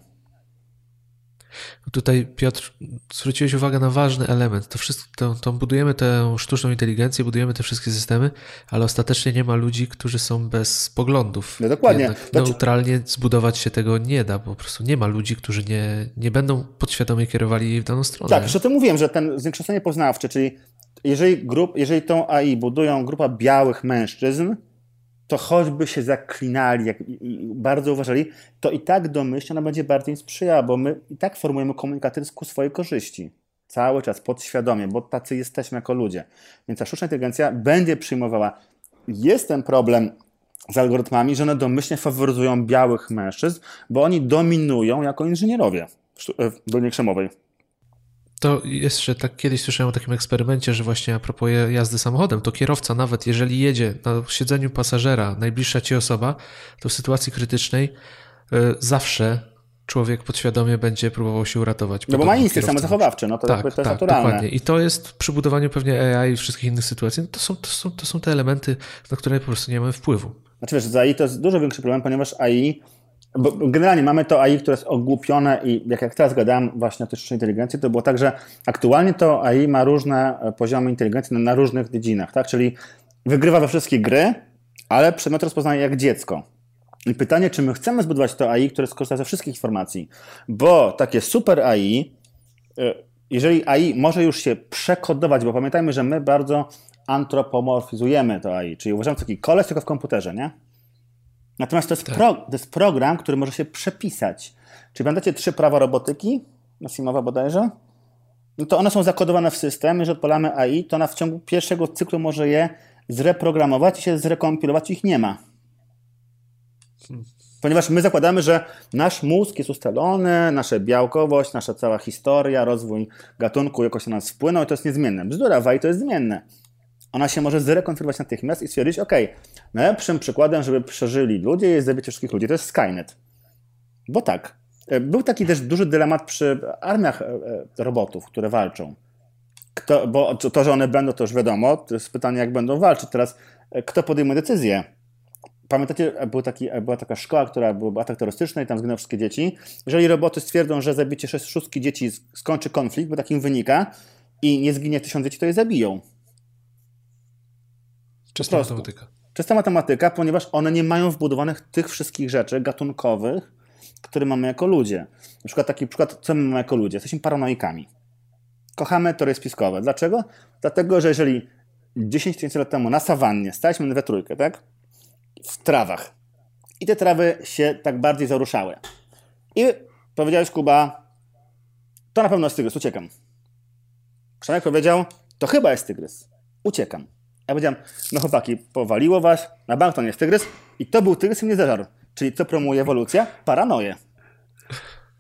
Tutaj, Piotr, zwróciłeś uwagę na ważny element. To wszystko, to, to budujemy tę sztuczną inteligencję, budujemy te wszystkie systemy, ale ostatecznie nie ma ludzi, którzy są bez poglądów. No dokładnie. Jednak neutralnie zbudować się tego nie da, bo po prostu nie ma ludzi, którzy nie, nie będą podświadomie kierowali w daną stronę. Tak, już o tym mówiłem, że ten zwiększenie poznawcze, czyli jeżeli, grup, jeżeli tą AI budują grupa białych mężczyzn, to choćby się zaklinali jak, bardzo uważali, to i tak domyślnie ona będzie bardziej sprzyjała, bo my i tak formujemy komunikaty ku swojej korzyści. Cały czas, podświadomie, bo tacy jesteśmy jako ludzie. Więc ta sztuczna inteligencja będzie przyjmowała. Jest ten problem z algorytmami, że one domyślnie faworyzują białych mężczyzn, bo oni dominują jako inżynierowie w Dolnie Krzemowej. To jeszcze tak kiedyś słyszałem o takim eksperymencie, że właśnie a propos jazdy samochodem, to kierowca nawet jeżeli jedzie na siedzeniu pasażera, najbliższa ci osoba, to w sytuacji krytycznej y, zawsze człowiek podświadomie będzie próbował się uratować. No bo ma instynkt samozachowawczy, no to, tak, to jest tak, naturalne. Dokładnie. I to jest przy budowaniu pewnie AI i wszystkich innych sytuacji, no to, są, to, są, to są te elementy, na które po prostu nie mamy wpływu. Znaczy wiesz, z AI to jest dużo większy problem, ponieważ AI bo generalnie mamy to AI, które jest ogłupione i jak, jak teraz gadałem właśnie o tej sztucznej inteligencji, to było tak, że aktualnie to AI ma różne e, poziomy inteligencji na, na różnych dziedzinach, tak? Czyli wygrywa we wszystkie gry, ale przedmiot rozpoznaje jak dziecko. I pytanie, czy my chcemy zbudować to AI, które skorzysta ze wszystkich informacji, bo takie super AI, e, jeżeli AI może już się przekodować, bo pamiętajmy, że my bardzo antropomorfizujemy to AI, czyli uważamy taki koleś tylko w komputerze, nie? Natomiast to jest, tak. pro, to jest program, który może się przepisać. Czyli pamiętacie trzy prawa robotyki, Nasimowa bodajże? No to one są zakodowane w system. Jeżeli odpalamy AI, to ona w ciągu pierwszego cyklu może je zreprogramować i się zrekompilować, ich nie ma. Ponieważ my zakładamy, że nasz mózg jest ustalony, nasza białkowość, nasza cała historia, rozwój gatunku jakoś na nas wpłynął i to jest niezmienne. Bzdura, w AI to jest zmienne ona się może zrekonfigurować natychmiast i stwierdzić, ok, najlepszym przykładem, żeby przeżyli ludzie jest zabicie wszystkich ludzi, to jest Skynet. Bo tak, e, był taki też duży dylemat przy armiach e, e, robotów, które walczą. Kto, bo to, że one będą, to już wiadomo, to jest pytanie, jak będą walczyć. Teraz, kto podejmuje decyzję? Pamiętacie, był taki, była taka szkoła, która był atak terrorystyczny i tam zginęły wszystkie dzieci. Jeżeli roboty stwierdzą, że zabicie szóstki dzieci skończy konflikt, bo takim wynika, i nie zginie tysiąc dzieci, to je zabiją. Czysta matematyka. Czysta matematyka, ponieważ one nie mają wbudowanych tych wszystkich rzeczy gatunkowych, które mamy jako ludzie. Na przykład taki przykład, co my mamy jako ludzie? Jesteśmy paranoikami. Kochamy teorie spiskowe. Dlaczego? Dlatego, że jeżeli 10 tysięcy lat temu na sawannie staliśmy we trójkę, tak? W trawach. I te trawy się tak bardziej zaruszały. I powiedziałeś, Kuba, to na pewno jest tygrys, uciekam. Przemek powiedział, to chyba jest tygrys, uciekam. Ja powiedziałem, no chłopaki, powaliło was, na bank to nie jest tygrys i to był tygrys i mnie zażarł. Czyli co promuje ewolucja? Paranoję.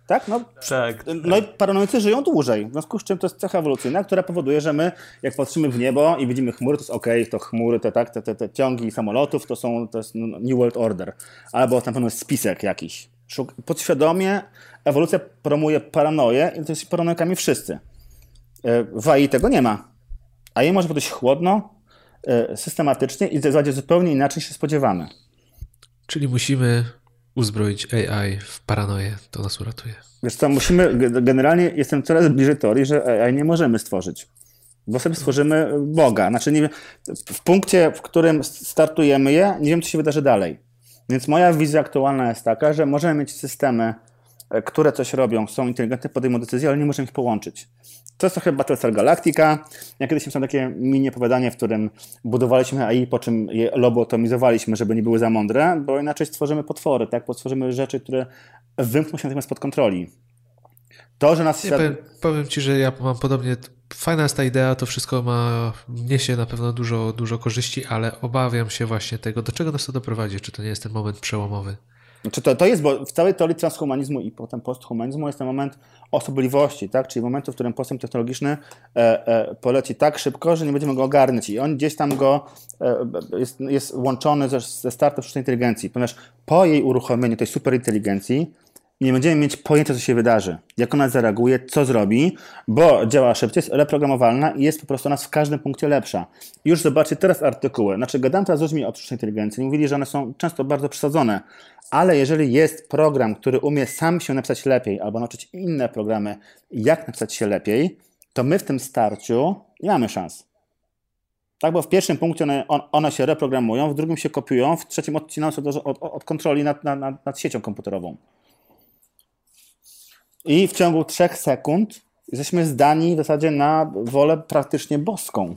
Tak? No, tak. no i paranoicy żyją dłużej, w związku z czym to jest cecha ewolucyjna, która powoduje, że my jak patrzymy w niebo i widzimy chmury, to jest ok, to chmury, te, tak, te, te, te ciągi samolotów to są, to jest New World Order, albo na pewno jest spisek jakiś. Podświadomie ewolucja promuje paranoję i to jest paranoikami wszyscy. E, w AI tego nie ma. A jej może być chłodno, systematycznie i w zasadzie zupełnie inaczej się spodziewamy. Czyli musimy uzbroić AI w paranoję, to nas uratuje. Wiesz co, musimy, generalnie jestem coraz bliżej teorii, że AI nie możemy stworzyć. Bo sobie stworzymy Boga. Znaczy, nie, w punkcie, w którym startujemy je, nie wiem, co się wydarzy dalej. Więc moja wizja aktualna jest taka, że możemy mieć systemy, e, które coś robią, są inteligentne, podejmują decyzje, ale nie możemy ich połączyć. To jest trochę Battlestar Galactica. Ja kiedyś miałem takie mini opowiadanie, w którym budowaliśmy AI, po czym je lobotomizowaliśmy, żeby nie były za mądre, bo inaczej stworzymy potwory, tak? Bo stworzymy rzeczy, które wymkną się natychmiast spod kontroli. To, że nas świat... powiem, powiem Ci, że ja mam podobnie, fajna jest ta idea, to wszystko ma, niesie na pewno dużo, dużo korzyści, ale obawiam się właśnie tego, do czego nas to doprowadzi, czy to nie jest ten moment przełomowy. Znaczy to, to jest, bo w całej teorii transhumanizmu i potem posthumanizmu jest ten moment osobliwości, tak? czyli momentu, w którym postęp technologiczny e, e, poleci tak szybko, że nie będziemy go ogarniać i on gdzieś tam go e, jest, jest łączony ze, ze startem sztucznej inteligencji, ponieważ po jej uruchomieniu tej superinteligencji nie będziemy mieć pojęcia, co się wydarzy, jak ona zareaguje, co zrobi, bo działa szybciej, jest reprogramowalna i jest po prostu nas w każdym punkcie lepsza. I już zobaczcie teraz artykuły. Znaczy, gadam teraz z ludźmi o sztucznej inteligencji. Mówili, że one są często bardzo przesadzone, ale jeżeli jest program, który umie sam się napisać lepiej albo nauczyć inne programy, jak napisać się lepiej, to my w tym starciu nie mamy szans. Tak, bo w pierwszym punkcie one, one się reprogramują, w drugim się kopiują, w trzecim odcinają się od, od, od kontroli nad, nad, nad siecią komputerową. I w ciągu trzech sekund jesteśmy zdani w zasadzie na wolę praktycznie boską.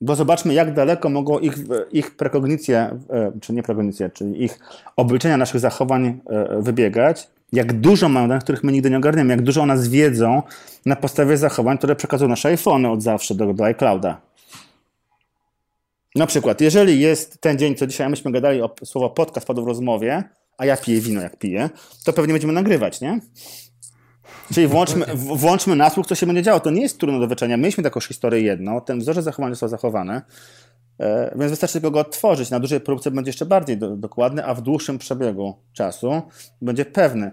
Bo zobaczmy, jak daleko mogą ich, ich prekognicje, e, czy nie prekognicje, czyli ich obliczenia naszych zachowań e, wybiegać, jak dużo mają danych, których my nigdy nie ogarniemy, jak dużo o nas wiedzą na podstawie zachowań, które przekazują nasze iPhony od zawsze do, do iClouda. Na przykład, jeżeli jest ten dzień, co dzisiaj myśmy gadali o słowo podcast padło w rozmowie, a ja piję wino jak piję, to pewnie będziemy nagrywać, nie? Czyli włączmy, włączmy nasłuch, co się będzie działo. To nie jest trudno do wyczenia. Mieliśmy taką historię jedną, ten wzorzec zachowania został zachowany, e, więc wystarczy tylko go odtworzyć. Na dużej próbce będzie jeszcze bardziej do, dokładny, a w dłuższym przebiegu czasu będzie pewny.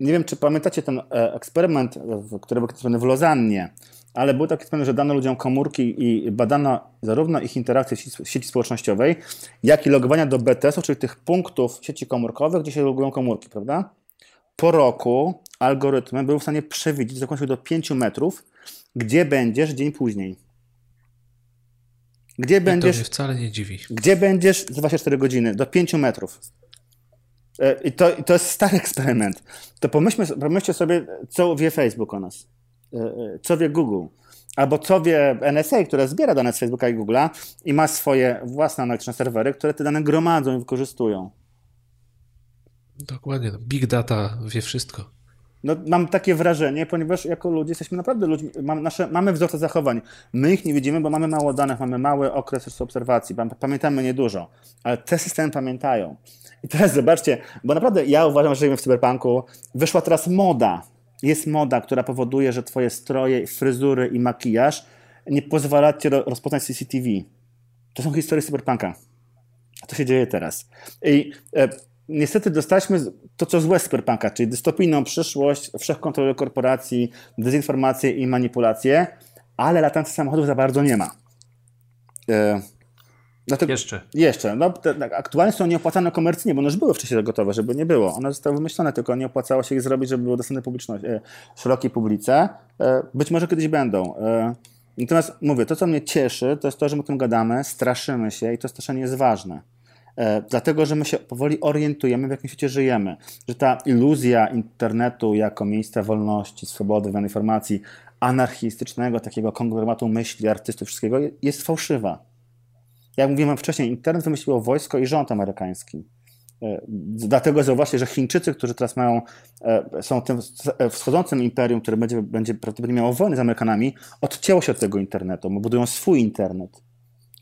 Nie wiem, czy pamiętacie ten e, eksperyment, który był w Lozannie, ale był taki eksperyment, że dano ludziom komórki i badano zarówno ich interakcje w sieci, w sieci społecznościowej, jak i logowania do BTS-ów, czyli tych punktów sieci komórkowych, gdzie się logują komórki, prawda? Po roku algorytmy były w stanie przewidzieć, zakładam do 5 metrów, gdzie będziesz dzień później. Gdzie będziesz. To mnie wcale nie dziwi. Gdzie będziesz za 24 godziny? Do 5 metrów. E, I to, I to jest stary eksperyment. To pomyślmy, pomyślcie sobie, co wie Facebook o nas. E, e, co wie Google. Albo co wie NSA, które zbiera dane z Facebooka i Google'a i ma swoje własne analityczne serwery, które te dane gromadzą i wykorzystują. Dokładnie. No, big data wie wszystko. No, mam takie wrażenie, ponieważ jako ludzie jesteśmy naprawdę ludźmi, mamy, nasze, mamy wzorce zachowań. My ich nie widzimy, bo mamy mało danych, mamy mały okres obserwacji, pamiętamy niedużo, ale te systemy pamiętają. I teraz zobaczcie, bo naprawdę ja uważam, że żyjemy w cyberpunku. Wyszła teraz moda. Jest moda, która powoduje, że twoje stroje, fryzury i makijaż nie pozwala ci rozpoznać CCTV. To są historie cyberpunka. To się dzieje teraz. I e, niestety dostaliśmy to, co złe z cyberpunka, czyli dystopijną przyszłość, wszechkontrolę korporacji, dezinformację i manipulację, ale latających samochodów za bardzo nie ma. E, Dlatego, jeszcze. Jeszcze. No, te, tak, aktualnie są nieopłacane komercyjnie, bo one już były wcześniej gotowe, żeby nie było. One zostały wymyślone, tylko nie opłacało się ich zrobić, żeby były dostępne publiczności, e, szerokiej publice. E, być może kiedyś będą. E, natomiast mówię, to co mnie cieszy, to jest to, że my o tym gadamy, straszymy się i to straszenie jest ważne. E, dlatego, że my się powoli orientujemy, w jakim świecie żyjemy. Że ta iluzja internetu jako miejsca wolności, swobody, informacji, anarchistycznego takiego konglomeratu myśli, artystów, wszystkiego jest fałszywa jak mówiłem wcześniej, internet wymyśliło wojsko i rząd amerykański. E, dlatego zauważcie, że Chińczycy, którzy teraz mają, e, są tym e, wschodzącym imperium, które będzie, będzie prawdopodobnie miało wojny z Amerykanami, odcięło się od tego internetu, bo budują swój internet.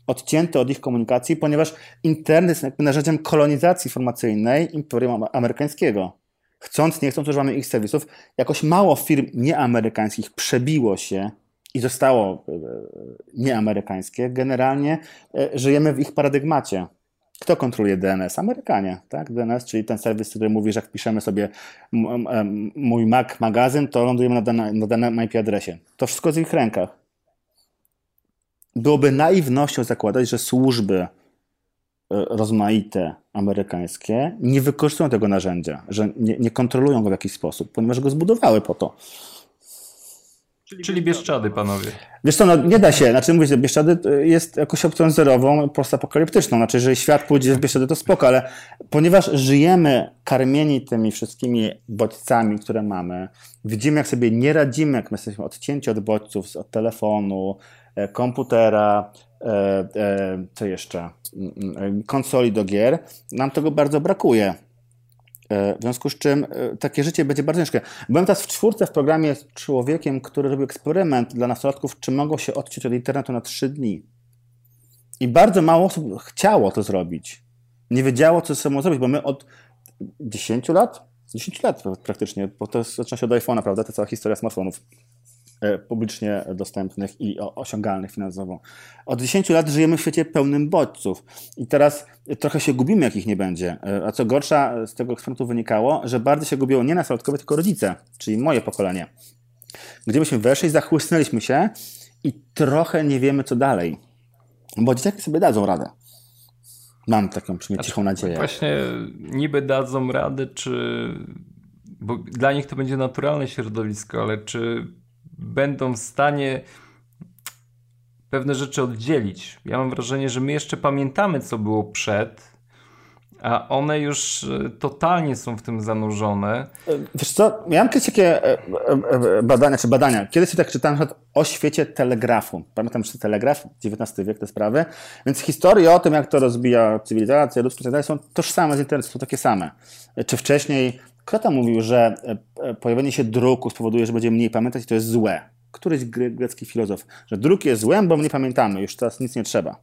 Odcięty od ich komunikacji, ponieważ internet jest narzędziem kolonizacji informacyjnej imperium amerykańskiego. Chcąc, nie chcąc, używamy ich serwisów. Jakoś mało firm nieamerykańskich przebiło się i zostało e, nieamerykańskie, generalnie e, żyjemy w ich paradygmacie. Kto kontroluje DNS? Amerykanie, tak? DNS, czyli ten serwis, który mówi, że jak sobie mój Mac magazyn, to lądujemy na, na danym IP adresie. To wszystko w ich rękach. Byłoby naiwnością zakładać, że służby e, rozmaite amerykańskie nie wykorzystują tego narzędzia, że nie, nie kontrolują go w jakiś sposób, ponieważ go zbudowały po to. Czyli, Czyli Bieszczady, panowie. Wiesz co, no nie da się. Znaczy mówię, że Bieszczady jest jakąś opcją zerową, postapokaliptyczną. Znaczy, jeżeli świat pójdzie w Bieszczady, to spoko, ale ponieważ żyjemy karmieni tymi wszystkimi bodźcami, które mamy, widzimy, jak sobie nie radzimy, jak my jesteśmy odcięci od bodźców, od telefonu, e, komputera, e, e, co jeszcze, mm, mm, konsoli do gier, nam tego bardzo brakuje. W związku z czym e, takie życie będzie bardzo ciężkie. Byłem teraz w czwórce w programie z człowiekiem, który robił eksperyment dla nastolatków, czy mogą się odciąć od internetu na trzy dni. I bardzo mało osób chciało to zrobić. Nie wiedziało, co ze sobą zrobić, bo my od 10 lat, 10 lat praktycznie, bo to zaczyna się od iPhone'a, prawda, ta cała historia smartfonów. E, publicznie dostępnych i osiągalnych finansowo. Od 10 lat żyjemy w świecie pełnym bodźców i teraz trochę się gubimy, jak ich nie będzie. E, a co gorsza, z tego eksperymentu wynikało, że bardzo się gubiło nie nastolatkowie, tylko rodzice, czyli moje pokolenie. Gdzie myśmy weszli, zachłysnęliśmy się i trochę nie wiemy, co dalej. Bo dzieciaki sobie dadzą radę. Mam taką przynajmniej cichą nadzieję. Właśnie niby dadzą radę, czy. Bo dla nich to będzie naturalne środowisko, ale czy będą w stanie pewne rzeczy oddzielić? Ja mam wrażenie, że my jeszcze pamiętamy, co było przed, a one już e, totalnie są w tym zanurzone. Wiesz co, miałem kiedyś takie e, e, badania, czy badania. Kiedyś tak czytałem o świecie telegrafu. Pamiętam, że telegraf, XIX wiek te sprawy. Więc historie o tym, jak to rozbija cywilizację, ludzkość, są tożsame z internetu, są takie same. Czy wcześniej, kto mówił, że pojawienie się druku spowoduje, że będzie mniej pamiętać i to jest złe? Któryś grecki filozof, że druk jest złem, bo nie pamiętamy, już teraz nic nie trzeba.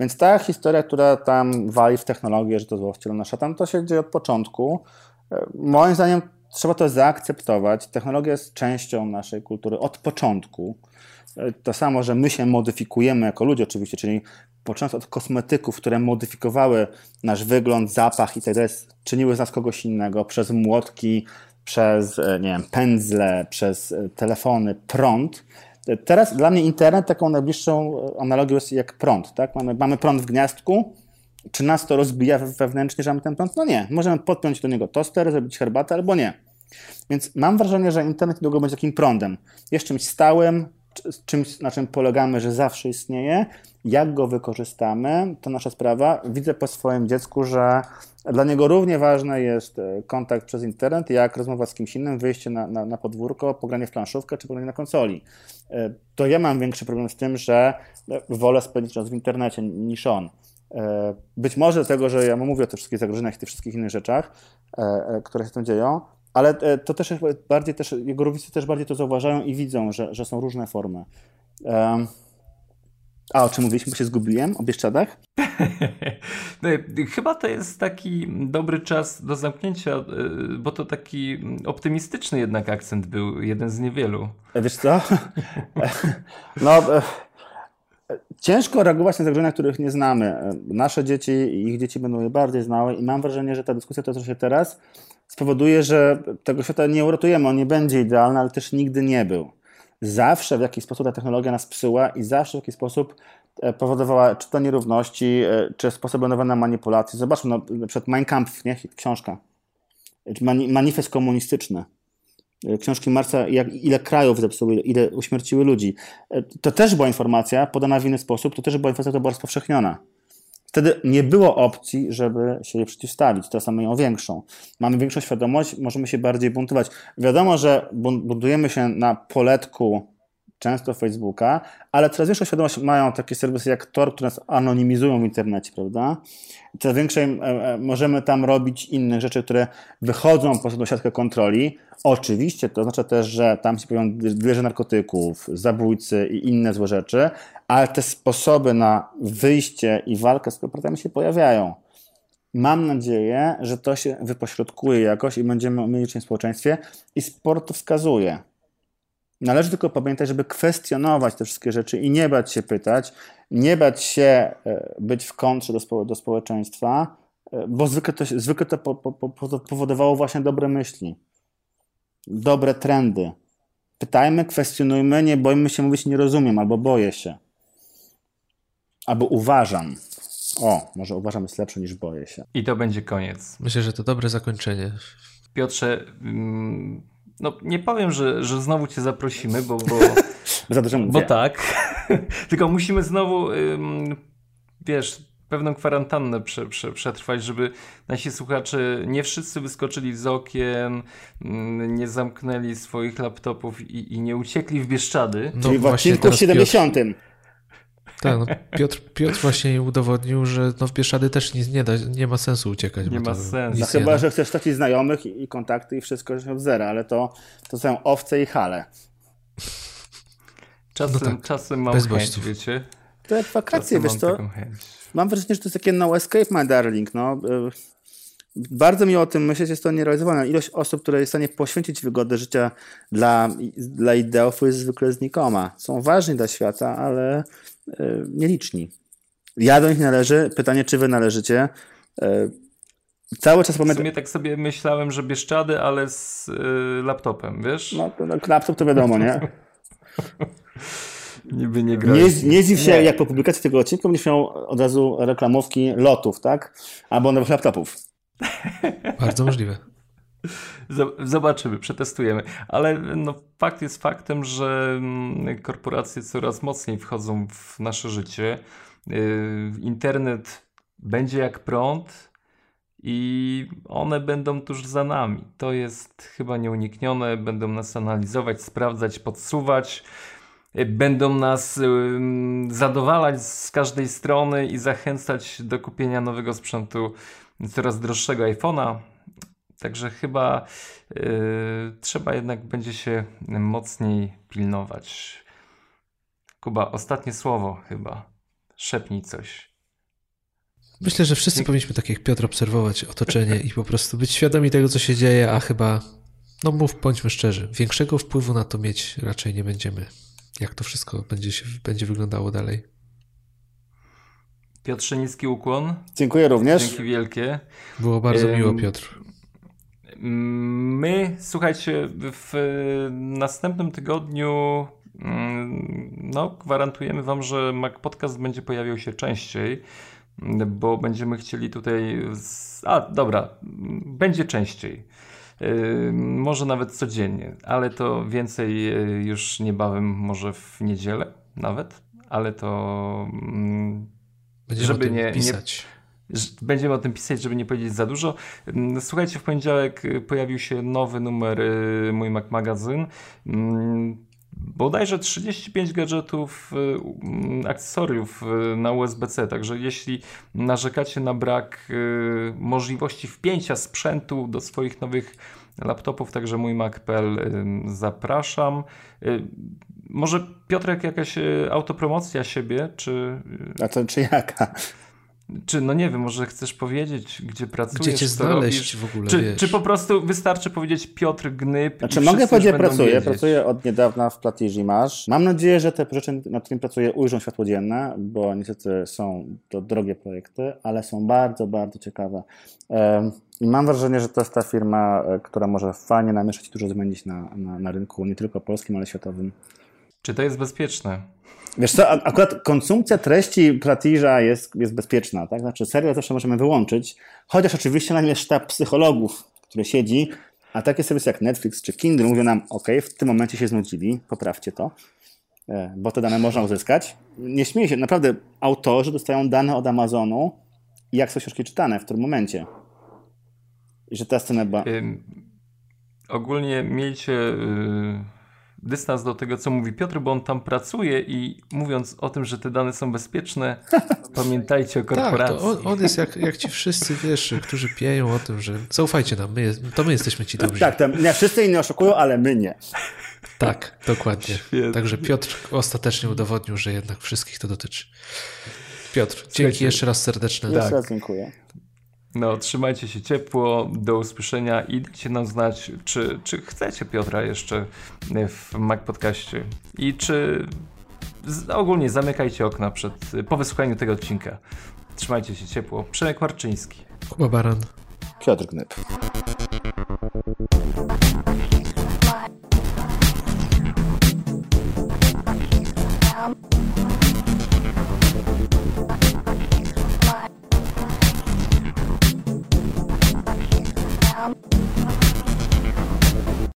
Więc ta historia, która tam wali w technologię, że to zło wcielona szatan, to się dzieje od początku. E, moim zdaniem trzeba to zaakceptować. Technologia jest częścią naszej kultury od początku. E, to samo, że my się modyfikujemy jako ludzie oczywiście, czyli począwszy od kosmetyków, które modyfikowały nasz wygląd, zapach i tak dalej, czyniły z nas kogoś innego, przez młotki, przez e, nie wiem, pędzle, przez telefony, prąd, Teraz dla mnie internet taką najbliższą analogią jest jak prąd. Tak? Mamy, mamy prąd w gniazdku. Czy nas to rozbija wewnętrznie, że mamy ten prąd? No nie. Możemy podpiąć do niego toster, zrobić herbatę albo nie. Więc mam wrażenie, że internet niedługo będzie takim prądem. Jest czymś stałym, czymś, na czym polegamy, że zawsze istnieje. Jak go wykorzystamy, to nasza sprawa. Widzę po swoim dziecku, że dla niego równie ważny jest e, kontakt przez internet, jak rozmowa z kimś innym, wyjście na, na, na podwórko, pogranie w planszówkę czy pogranie na konsoli. E, to ja mam większy problem z tym, że e, wolę spędzić czas w internecie niż on. Być może dlatego, że ja mówię o tych wszystkich zagrożeniach i tych wszystkich innych rzeczach, które się tam dzieją, ale to też bardziej też, jego rówieśnicy też bardziej to zauważają i widzą, że, że są różne formy. A o czym mówiliśmy, bo się zgubiłem? O Bieszczadach? No chyba to jest taki dobry czas do zamknięcia, e, bo to taki optymistyczny jednak akcent był, jeden z niewielu. E, wiesz co? no, e, ciężko reagować na zagrożenia, których nie znamy. Nasze dzieci i ich dzieci będą je bardziej znały i mam wrażenie, że ta dyskusja, to co się teraz, spowoduje, że tego świata nie uratujemy. On nie będzie idealny, ale też nigdy nie był zawsze w jakiś sposób ta technologia nas psuła i zawsze w jakiś sposób e, powodowała czy to nierówności, e, czy sposoby nowe na manipulację. Zobaczmy, no, przed Mein Kampf, nie? książka, manifest komunistyczny. E, książki Marca, jak, ile krajów zepsuły, ile uśmierciły ludzi. To też była informacja podana w inny sposób, to też była informacja, która była rozpowszechniona. Wtedy nie było opcji, żeby się jej przeciwstawić. Teraz mamy ją większą. Mamy większą świadomość, możemy się bardziej buntować. Wiadomo, że buntujemy się na poletku często Facebooka, ale coraz większą świadomość mają takie serwisy jak Tor, które nas anonimizują w internecie, prawda? Coraz większej e, możemy tam robić inne rzeczy, które wychodzą poza tą siatkę kontroli. Oczywiście to oznacza też, że tam się pojawią wieże narkotyków, zabójcy i inne złe rzeczy, ale te sposoby na wyjście i walkę z korporatami się pojawiają. Mam nadzieję, że to się wypośrodkuje jakoś i będziemy umieli w społeczeństwie i sport to wskazuje. Należy tylko pamiętać, żeby kwestionować te wszystkie rzeczy i nie bać się pytać, nie bać się e, być w kontrze do, spo, do społeczeństwa, e, bo zwykle to, zwykle to po, po, powodowało właśnie dobre myśli, dobre trendy. Pytajmy, kwestionujmy, nie bojmy się mówić nie rozumiem albo boję się. Albo uważam. O, może uważam jest lepsze niż boję się. I to będzie koniec. Myślę, że to dobre zakończenie. Piotrze, mm, no nie powiem, że, że znowu cię zaprosimy, bo, bo, Za dużo bo tak. Tylko musimy znowu, wiesz, pewną kwarantannę prze, prze, przetrwać, żeby nasi słuchacze nie wszyscy wyskoczyli z okien, nie zamknęli swoich laptopów i, i nie uciekli w Bieszczady. No, Czyli w odcinku 70. Piotr... Tak, no Piotr, Piotr właśnie udowodnił, że no w Bieszczady też nie, nie, da, nie ma sensu uciekać. Nie ma sensu. No chyba, że chcesz takich znajomych i, kontakty i wszystko od zera, ale to, to są owce i hale. Czasem, no tak, czasem mam Bez chęć, wiecie? To jak wakacje, czasem wiesz co? Mam wrażenie, że to jest takie no escape, my darling. No. bardzo mi o tym myśleć, jest to nierealizowane. Ilość osób, które jest w stanie poświęcić wygodę życia dla, dla ideów jest zwykle znikoma. Są ważni dla świata, ale y, nieliczni. Ja do nich należy. Pytanie, czy wy należycie? Y, cały czas pamiętam. W sumie tak sobie myślałem, że Bieszczady, ale z y, laptopem, wiesz? No, to, no, laptop to wiadomo, nie? Niby nie gra. Nie, nie zdziw się, nie. jak po publikacji tego odcinka będziesz miał od razu reklamówki lotów, tak? Albo nowych laptopów. Bardzo możliwe. Zobaczymy, przetestujemy. Ale no, fakt jest faktem, że mm, korporacje coraz mocniej wchodzą w nasze życie. Y, internet będzie jak prąd i one będą tuż za nami. To jest chyba nieuniknione. Będą nas analizować, sprawdzać, podsuwać. Y, będą nas zadowalać z każdej strony i zachęcać do kupienia nowego sprzętu coraz droższego iPhone'a. Także chyba yy, trzeba jednak będzie się mocniej pilnować. Kuba, ostatnie słowo chyba. Szepnij coś. Myślę, że wszyscy powinniśmy tak jak Piotr obserwować otoczenie i po prostu być świadomi tego, co się dzieje, a chyba, no mów, bądźmy szczerzy, większego wpływu na to mieć raczej nie będziemy. Jak to wszystko będzie, się, będzie wyglądało dalej. Piotrze, niski ukłon. Dziękuję również. Dzięki wielkie. Było bardzo miło, Piotr. My, słuchajcie, w następnym tygodniu no, gwarantujemy Wam, że Mac Podcast będzie pojawiał się częściej, bo będziemy chcieli tutaj. Z... A, dobra, będzie częściej. Może nawet codziennie, ale to więcej e, już niebawem, może w niedzielę nawet, ale to Będziemy żeby nie, pisać. Nie, będziemy o tym pisać, żeby nie powiedzieć za dużo. Mm, słuchajcie, w poniedziałek y, pojawił się nowy numer y, Mój Mac Magazyn. Mm, bodajże 35 gadżetów, y, mm, akcesoriów na USB-C, także jeśli narzekacie na brak możliwości wpięcia sprzętu do swoich nowych laptopów, także mój Mac.pl zapraszam. Może Piotrek, jakaś autopromocja siebie, czy... A to czy jaka? Czy, no nie wiem, może chcesz powiedzieć, gdzie pracujesz, Gdzie cię znaleźć w ogóle, czy, czy, po prostu wystarczy powiedzieć Piotr Gnyb Znaczy mogę powiedzieć, pracuję. Wiedzieć. Pracuję od niedawna w Platiży Masz. Mam nadzieję, że te projekty, nad którymi pracuję, ujrzą światło dzienne, bo niestety są to drogie projekty, ale są bardzo, bardzo ciekawe. I mam wrażenie, że to jest ta firma, e, która może fajnie namieszać i dużo zmienić na, na, na rynku, nie tylko polskim, ale światowym. Czy to jest bezpieczne? Wiesz co, akurat konsumpcja treści Platiża jest, jest bezpieczna, tak? Znaczy serial zawsze możemy wyłączyć, chociaż oczywiście na nim jest sztab psychologów, który siedzi, a takie serwisy jak Netflix czy Kindle mówią nam, ok, w tym momencie się znudzili, poprawcie to, e, bo te dane można uzyskać. Nie śmieję się, naprawdę autorzy dostają dane od Amazonu jak są książki czytane, w którym momencie. I że ta scena była... ogólnie miejcie... Yy dystans do tego, co mówi Piotr, bo on tam pracuje i mówiąc o tym, że te dane są bezpieczne, pamiętajcie o korporacji. Tak, to on, on jest jak, jak ci wszyscy, wiesz, którzy pieją o tym, że zaufajcie nam, my, to my jesteśmy ci dobrzy. Tak, to nie wszyscy inni oszukują, ale my nie. Tak, dokładnie. Świetnie. Także Piotr ostatecznie udowodnił, że jednak wszystkich to dotyczy. Piotr, dzięki jeszcze raz serdeczne. Jeszcze tak. raz dziękuję. No, trzymajcie się ciepło, do usłyszenia i dajcie nam znać, czy, czy chcecie Piotra jeszcze w Mac Podcaście i czy ogólnie zamykajcie okna przed, po wysłuchaniu tego odcinka. Trzymajcie się ciepło. Przemek Marczyński. Kuba Baran. Piotr Gnyb.